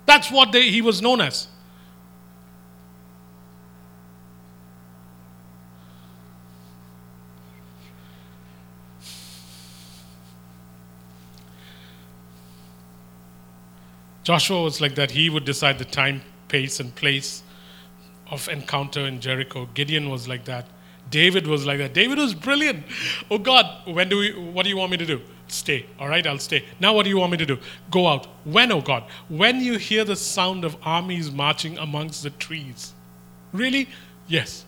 That's what they, he was known as. Joshua was like that. He would decide the time, pace, and place of encounter in Jericho. Gideon was like that. David was like that. David was brilliant. Oh God, when do we what do you want me to do? Stay. All right, I'll stay. Now what do you want me to do? Go out. When, oh God? When you hear the sound of armies marching amongst the trees. Really? Yes.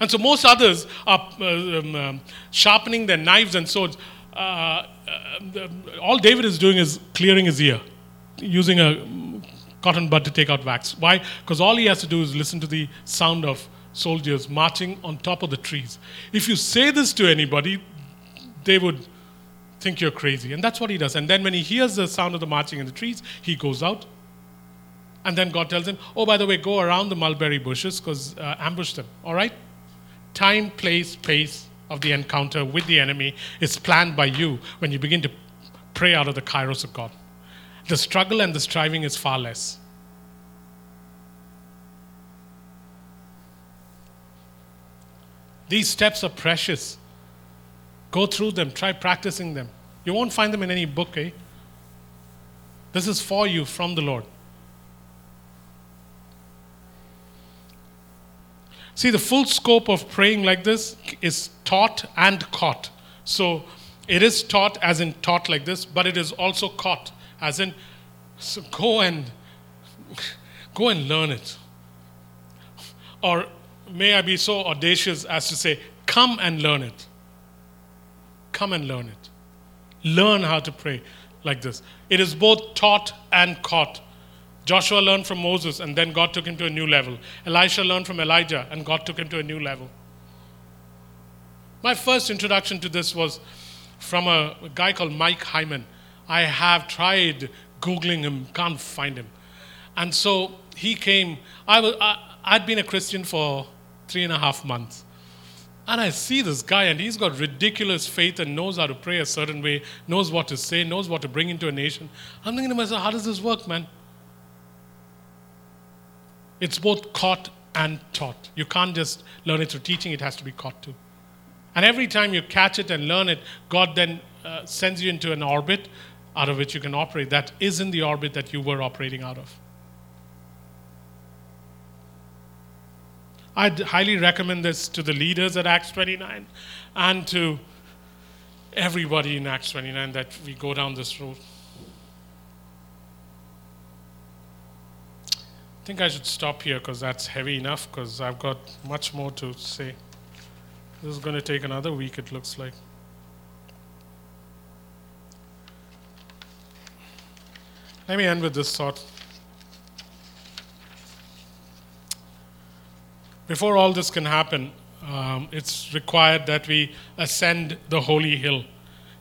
And so most others are uh, um, um, sharpening their knives and swords. Uh, all David is doing is clearing his ear, using a cotton bud to take out wax. Why? Because all he has to do is listen to the sound of soldiers marching on top of the trees. If you say this to anybody, they would think you're crazy. And that's what he does. And then when he hears the sound of the marching in the trees, he goes out. And then God tells him, Oh, by the way, go around the mulberry bushes because uh, ambush them. All right? Time, place, pace of the encounter with the enemy is planned by you when you begin to pray out of the kairos of God. The struggle and the striving is far less. These steps are precious. Go through them, try practicing them. You won't find them in any book, eh? This is for you from the Lord. See, the full scope of praying like this is taught and caught. So it is taught as in taught like this, but it is also caught as in so go and go and learn it. Or may I be so audacious as to say, come and learn it. Come and learn it. Learn how to pray like this. It is both taught and caught. Joshua learned from Moses, and then God took him to a new level. Elisha learned from Elijah, and God took him to a new level. My first introduction to this was from a, guy called Mike Hyman. I have tried Googling him, can't find him. And so he came. I was, I, I'd been a Christian for three and a half months. And I see this guy, and he's got ridiculous faith and knows how to pray a certain way, knows what to say, knows what to bring into a nation. I'm thinking to myself, how does this work, man? It's both caught and taught. You can't just learn it through teaching, it has to be caught too. And every time you catch it and learn it, God then uh, sends you into an orbit out of which you can operate that is in the orbit that you were operating out of. I'd highly recommend this to the leaders at Acts 29 and to everybody in Acts 29 that we go down this road. Think I should stop here because that's heavy enough because I've got much more to say. This is going to take another week, it looks like. Let me end with this thought. Before all this can happen, um, it's required that we ascend the holy hill.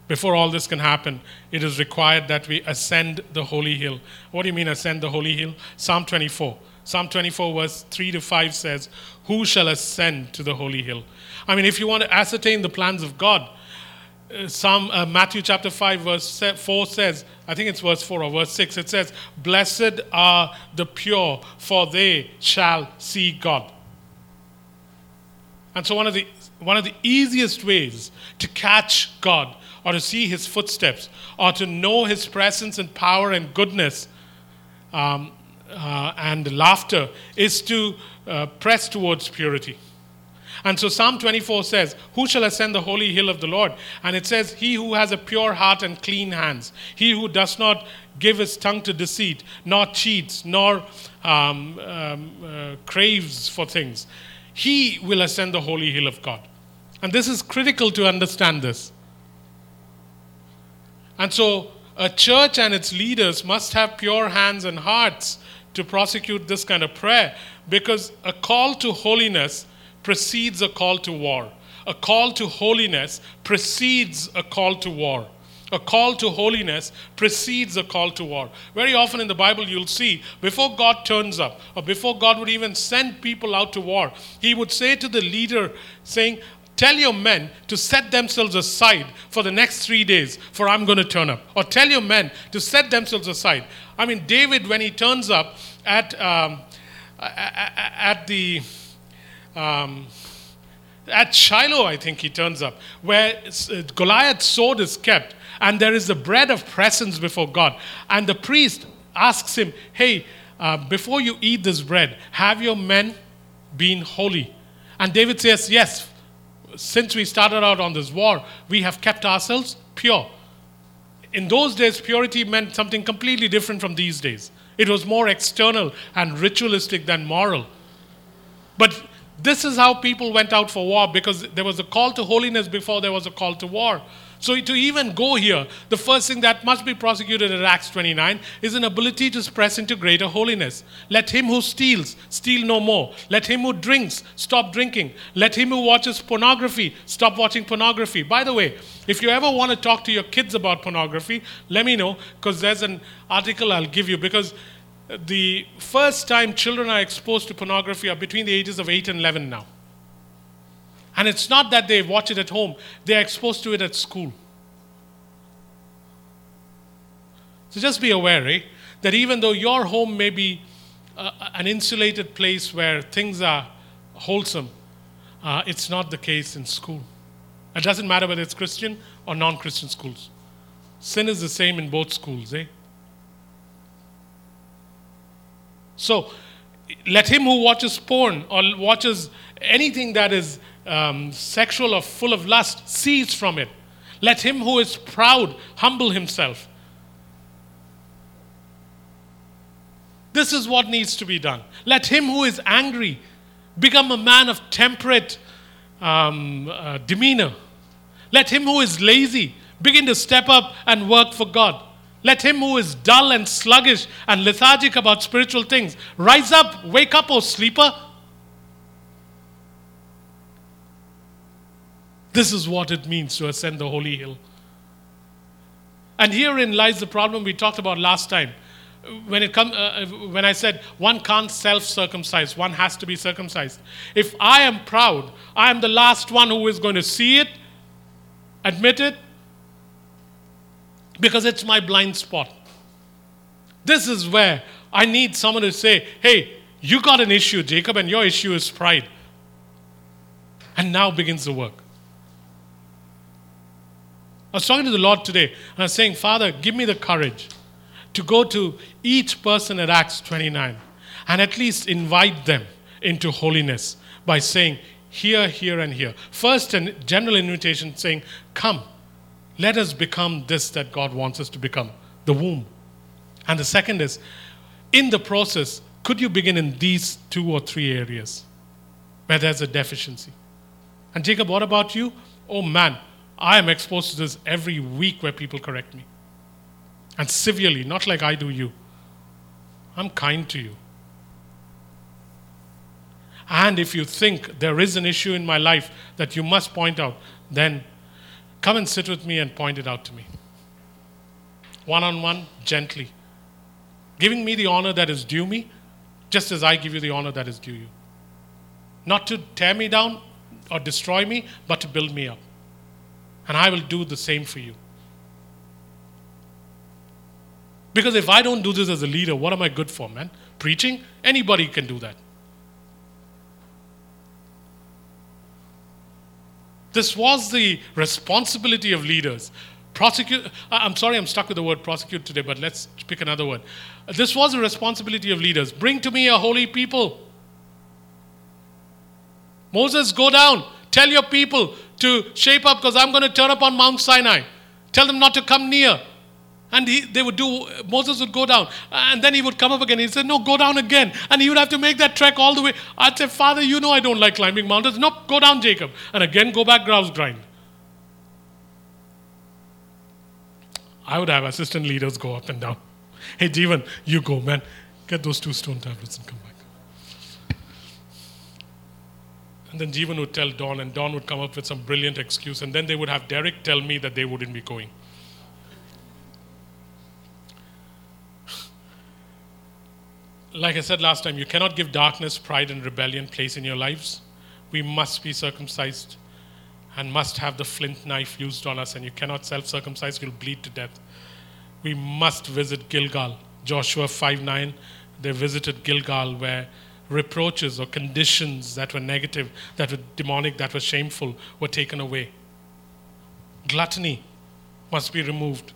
Before all this can happen, it is required that we ascend the holy hill. What do you mean, ascend the holy hill? Psalm 24. Psalm 24, verse 3 to 5 says, Who shall ascend to the holy hill? I mean, if you want to ascertain the plans of God, uh, Psalm uh, Matthew chapter 5 verse 4 says I think it's verse 4 or verse 6 it says blessed are the pure for they shall see God and so, one of the, one of the easiest ways to catch God or to see his footsteps or to know his presence and power and goodness um, uh, and laughter is to uh, press towards purity. And so Psalm 24 says, Who shall ascend the holy hill of the Lord? And it says, He who has a pure heart and clean hands, he who does not give his tongue to deceit, nor cheats, nor um, um, uh, craves for things he will ascend the holy hill of God. And this is critical to understand this. And so, a church and its leaders must have pure hands and hearts to prosecute this kind of prayer because a call to holiness precedes a call to war. A call to holiness precedes a call to war. A call to holiness precedes a call to war. Very often in the Bible, you'll see before God turns up, or before God would even send people out to war, He would say to the leader, saying, Tell your men to set themselves aside for the next three days, for I'm going to turn up. Or tell your men to set themselves aside. I mean, David, when he turns up at, um, at the. Um, at Shiloh, I think he turns up, where Goliath's sword is kept and there is the bread of presence before God. And the priest asks him, Hey, uh, before you eat this bread, have your men been holy? And David says, Yes, since we started out on this war, we have kept ourselves pure. In those days, purity meant something completely different from these days. It was more external and ritualistic than moral. But this is how people went out for war because there was a call to holiness before there was a call to war. So to even go here, the first thing that must be prosecuted at Acts 29 is an ability to press into greater holiness. Let him who steals steal no more. Let him who drinks stop drinking. Let him who watches pornography stop watching pornography. By the way, if you ever want to talk to your kids about pornography, let me know because there's an article I'll give you because the first time children are exposed to pornography are between the ages of 8 and 11 now. And it's not that they watch it at home, they're exposed to it at school. So just be aware eh, that even though your home may be uh, an insulated place where things are wholesome, uh, it's not the case in school. It doesn't matter whether it's Christian or non Christian schools. Sin is the same in both schools, eh? So, let him who watches porn or watches anything that is um, sexual or full of lust cease from it. Let him who is proud humble himself. This is what needs to be done. Let him who is angry become a man of temperate um, uh, demeanor. Let him who is lazy begin to step up and work for God. Let him who is dull and sluggish and lethargic about spiritual things rise up, wake up, O sleeper. This is what it means to ascend the holy hill. And herein lies the problem we talked about last time. When, it come, uh, when I said one can't self circumcise, one has to be circumcised. If I am proud, I am the last one who is going to see it, admit it, because it's my blind spot. This is where I need someone to say, hey, you got an issue, Jacob, and your issue is pride. And now begins the work. I was talking to the Lord today, and I was saying, Father, give me the courage to go to each person at Acts 29 and at least invite them into holiness by saying, here, here, and here. First, a general invitation saying, Come, let us become this that God wants us to become the womb. And the second is, in the process, could you begin in these two or three areas where there's a deficiency? And Jacob, what about you? Oh man, I am exposed to this every week where people correct me. And severely, not like I do you. I'm kind to you. And if you think there is an issue in my life that you must point out, then Come and sit with me and point it out to me. One on one, gently. Giving me the honor that is due me, just as I give you the honor that is due you. Not to tear me down or destroy me, but to build me up. And I will do the same for you. Because if I don't do this as a leader, what am I good for, man? Preaching? Anybody can do that. This was the responsibility of leaders. Prosecute, I'm sorry, I'm stuck with the word prosecute today, but let's pick another word. This was the responsibility of leaders. Bring to me a holy people. Moses, go down. Tell your people to shape up because I'm going to turn up on Mount Sinai. Tell them not to come near. And he, they would do, Moses would go down. And then he would come up again. He said, No, go down again. And he would have to make that trek all the way. I'd say, Father, you know I don't like climbing mountains. No, go down, Jacob. And again, go back, grouse grind. I would have assistant leaders go up and down. Hey, Jeevan, you go, man. Get those two stone tablets and come back. And then Jeevan would tell Don, and Don would come up with some brilliant excuse. And then they would have Derek tell me that they wouldn't be going. like I said last time, you cannot give darkness, pride, and rebellion place in your lives. We must be circumcised and must have the flint knife used on us, and you cannot self circumcise, you'll bleed to death. We must visit Gilgal. Joshua 5 9, they visited Gilgal where reproaches or conditions that were negative, that were demonic, that were shameful were taken away. Gluttony must be removed.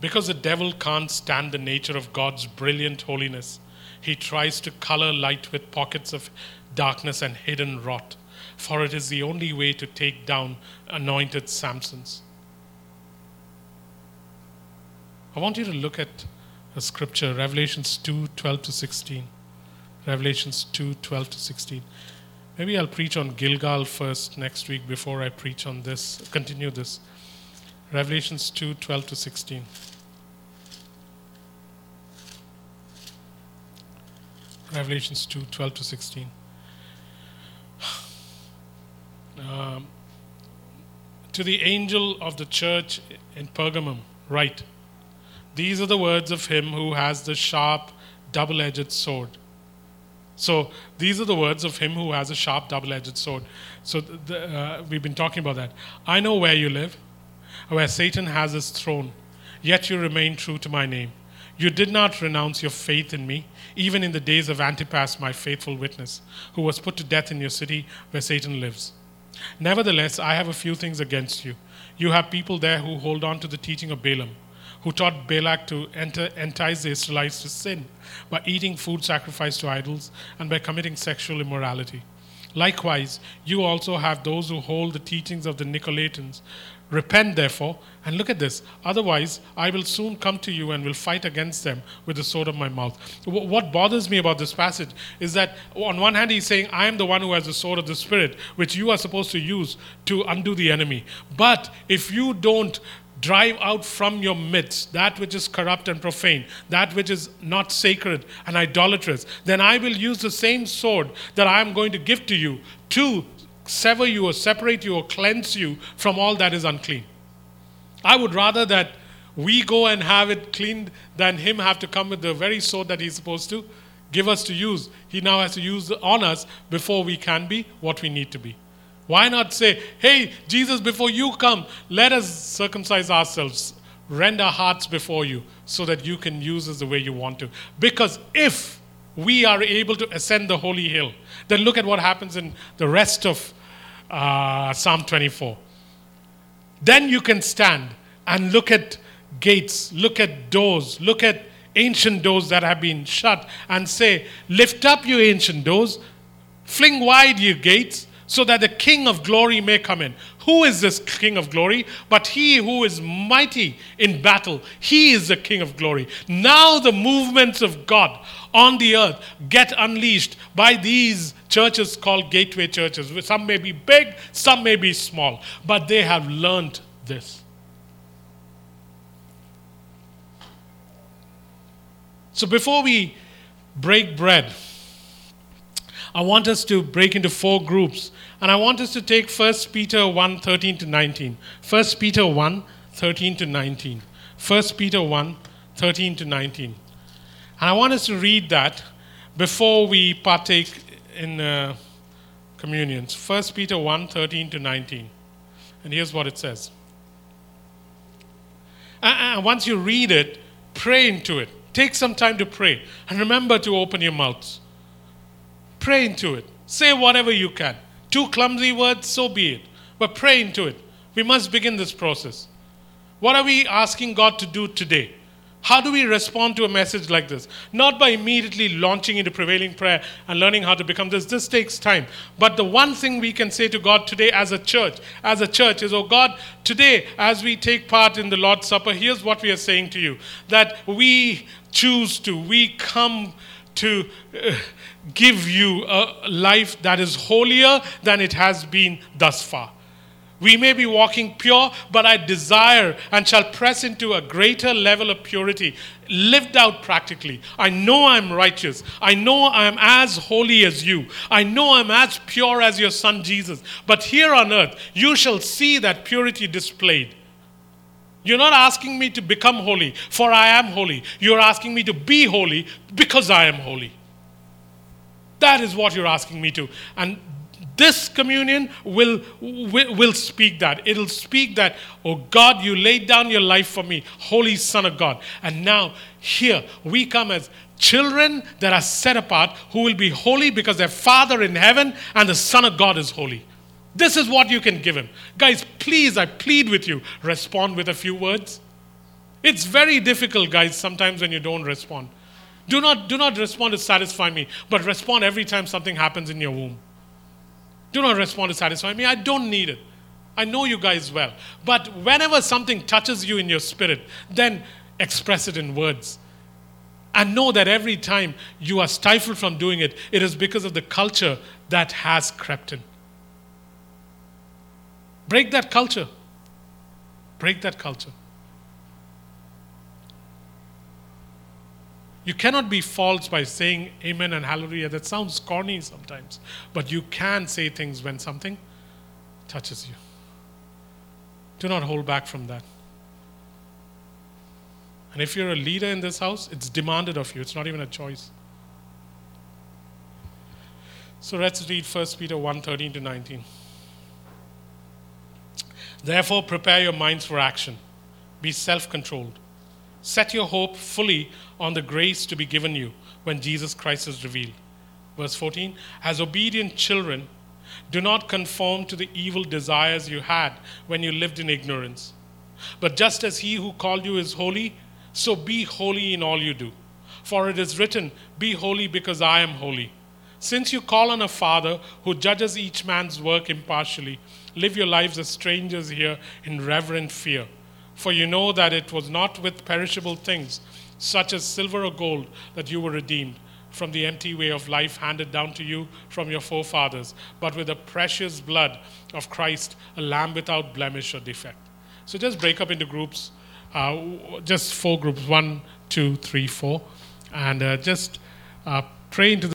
Because the devil can't stand the nature of God's brilliant holiness, he tries to color light with pockets of darkness and hidden rot, for it is the only way to take down anointed Samsons. I want you to look at a scripture, Revelations 2 12 to 16. Revelations 2 12 to 16. Maybe I'll preach on Gilgal first next week before I preach on this, continue this. Revelations 2 12 to 16. Revelations 2 12 to 16. Um, to the angel of the church in Pergamum, write These are the words of him who has the sharp, double edged sword. So, these are the words of him who has a sharp, double edged sword. So, the, uh, we've been talking about that. I know where you live, where Satan has his throne, yet you remain true to my name. You did not renounce your faith in me, even in the days of Antipas, my faithful witness, who was put to death in your city where Satan lives. Nevertheless, I have a few things against you. You have people there who hold on to the teaching of Balaam, who taught Balak to enter, entice the Israelites to sin by eating food sacrificed to idols and by committing sexual immorality. Likewise, you also have those who hold the teachings of the Nicolaitans. Repent, therefore, and look at this. Otherwise, I will soon come to you and will fight against them with the sword of my mouth. What bothers me about this passage is that, on one hand, he's saying, I am the one who has the sword of the Spirit, which you are supposed to use to undo the enemy. But if you don't drive out from your midst that which is corrupt and profane, that which is not sacred and idolatrous, then I will use the same sword that I am going to give to you to sever you or separate you or cleanse you from all that is unclean. I would rather that we go and have it cleaned than him have to come with the very sword that he's supposed to give us to use. He now has to use on us before we can be what we need to be. Why not say, hey, Jesus, before you come, let us circumcise ourselves, rend our hearts before you, so that you can use us the way you want to? Because if we are able to ascend the holy hill, then look at what happens in the rest of uh, Psalm 24. Then you can stand and look at gates, look at doors, look at ancient doors that have been shut, and say, Lift up, you ancient doors, fling wide, you gates, so that the King of glory may come in. Who is this King of glory? But he who is mighty in battle, he is the King of glory. Now the movements of God on the earth get unleashed by these churches called gateway churches. Some may be big, some may be small, but they have learned this. So before we break bread, I want us to break into four groups. And I want us to take 1 Peter 1 13 to 19. 1 Peter 1 13 to 19. 1 Peter 1 13 to 19. And I want us to read that before we partake in uh, communions. 1 Peter 1 13 to 19. And here's what it says. And once you read it, pray into it. Take some time to pray. And remember to open your mouths. Pray into it. Say whatever you can. Two clumsy words, so be it. But pray into it. We must begin this process. What are we asking God to do today? How do we respond to a message like this? Not by immediately launching into prevailing prayer and learning how to become this. This takes time. But the one thing we can say to God today as a church, as a church, is, oh God, today as we take part in the Lord's Supper, here's what we are saying to you that we choose to, we come to. Uh, give you a life that is holier than it has been thus far. We may be walking pure, but I desire and shall press into a greater level of purity, lived out practically. I know I'm righteous. I know I'm as holy as you. I know I'm as pure as your son Jesus. But here on earth, you shall see that purity displayed. You're not asking me to become holy, for I am holy. You're asking me to be holy because I am holy. That is what you're asking me to. And this communion will, will, will, speak that. It'll speak that, oh God, you laid down your life for me, Holy Son of God. And now, here, we come as children that are set apart who will be holy because their Father in heaven and the Son of God is holy. This is what you can give Him. Guys, please, I plead with you, respond with a few words. It's very difficult, guys, sometimes when you don't respond. Do not, do not respond to satisfy me, but respond every time something happens in your womb. Do not respond to satisfy me. I don't need it. I know you guys well. But whenever something touches you in your spirit, then express it in words. And know that every time you are stifled from doing it, it is because of the culture that has crept in. Break that culture. Break that culture. You cannot be false by saying amen and hallelujah. That sounds corny sometimes. But you can say things when something touches you. Do not hold back from that. And if you're a leader in this house, it's demanded of you, it's not even a choice. So let's read 1 Peter 1 13 to 19. Therefore, prepare your minds for action, be self controlled Set your hope fully on the grace to be given you when Jesus Christ is revealed. Verse 14 As obedient children, do not conform to the evil desires you had when you lived in ignorance. But just as he who called you is holy, so be holy in all you do. For it is written, Be holy because I am holy. Since you call on a Father who judges each man's work impartially, live your lives as strangers here in reverent fear. For you know that it was not with perishable things, such as silver or gold, that you were redeemed from the empty way of life handed down to you from your forefathers, but with the precious blood of Christ, a lamb without blemish or defect. So just break up into groups, uh, just four groups. One, two, three, four, and uh, just uh, pray into the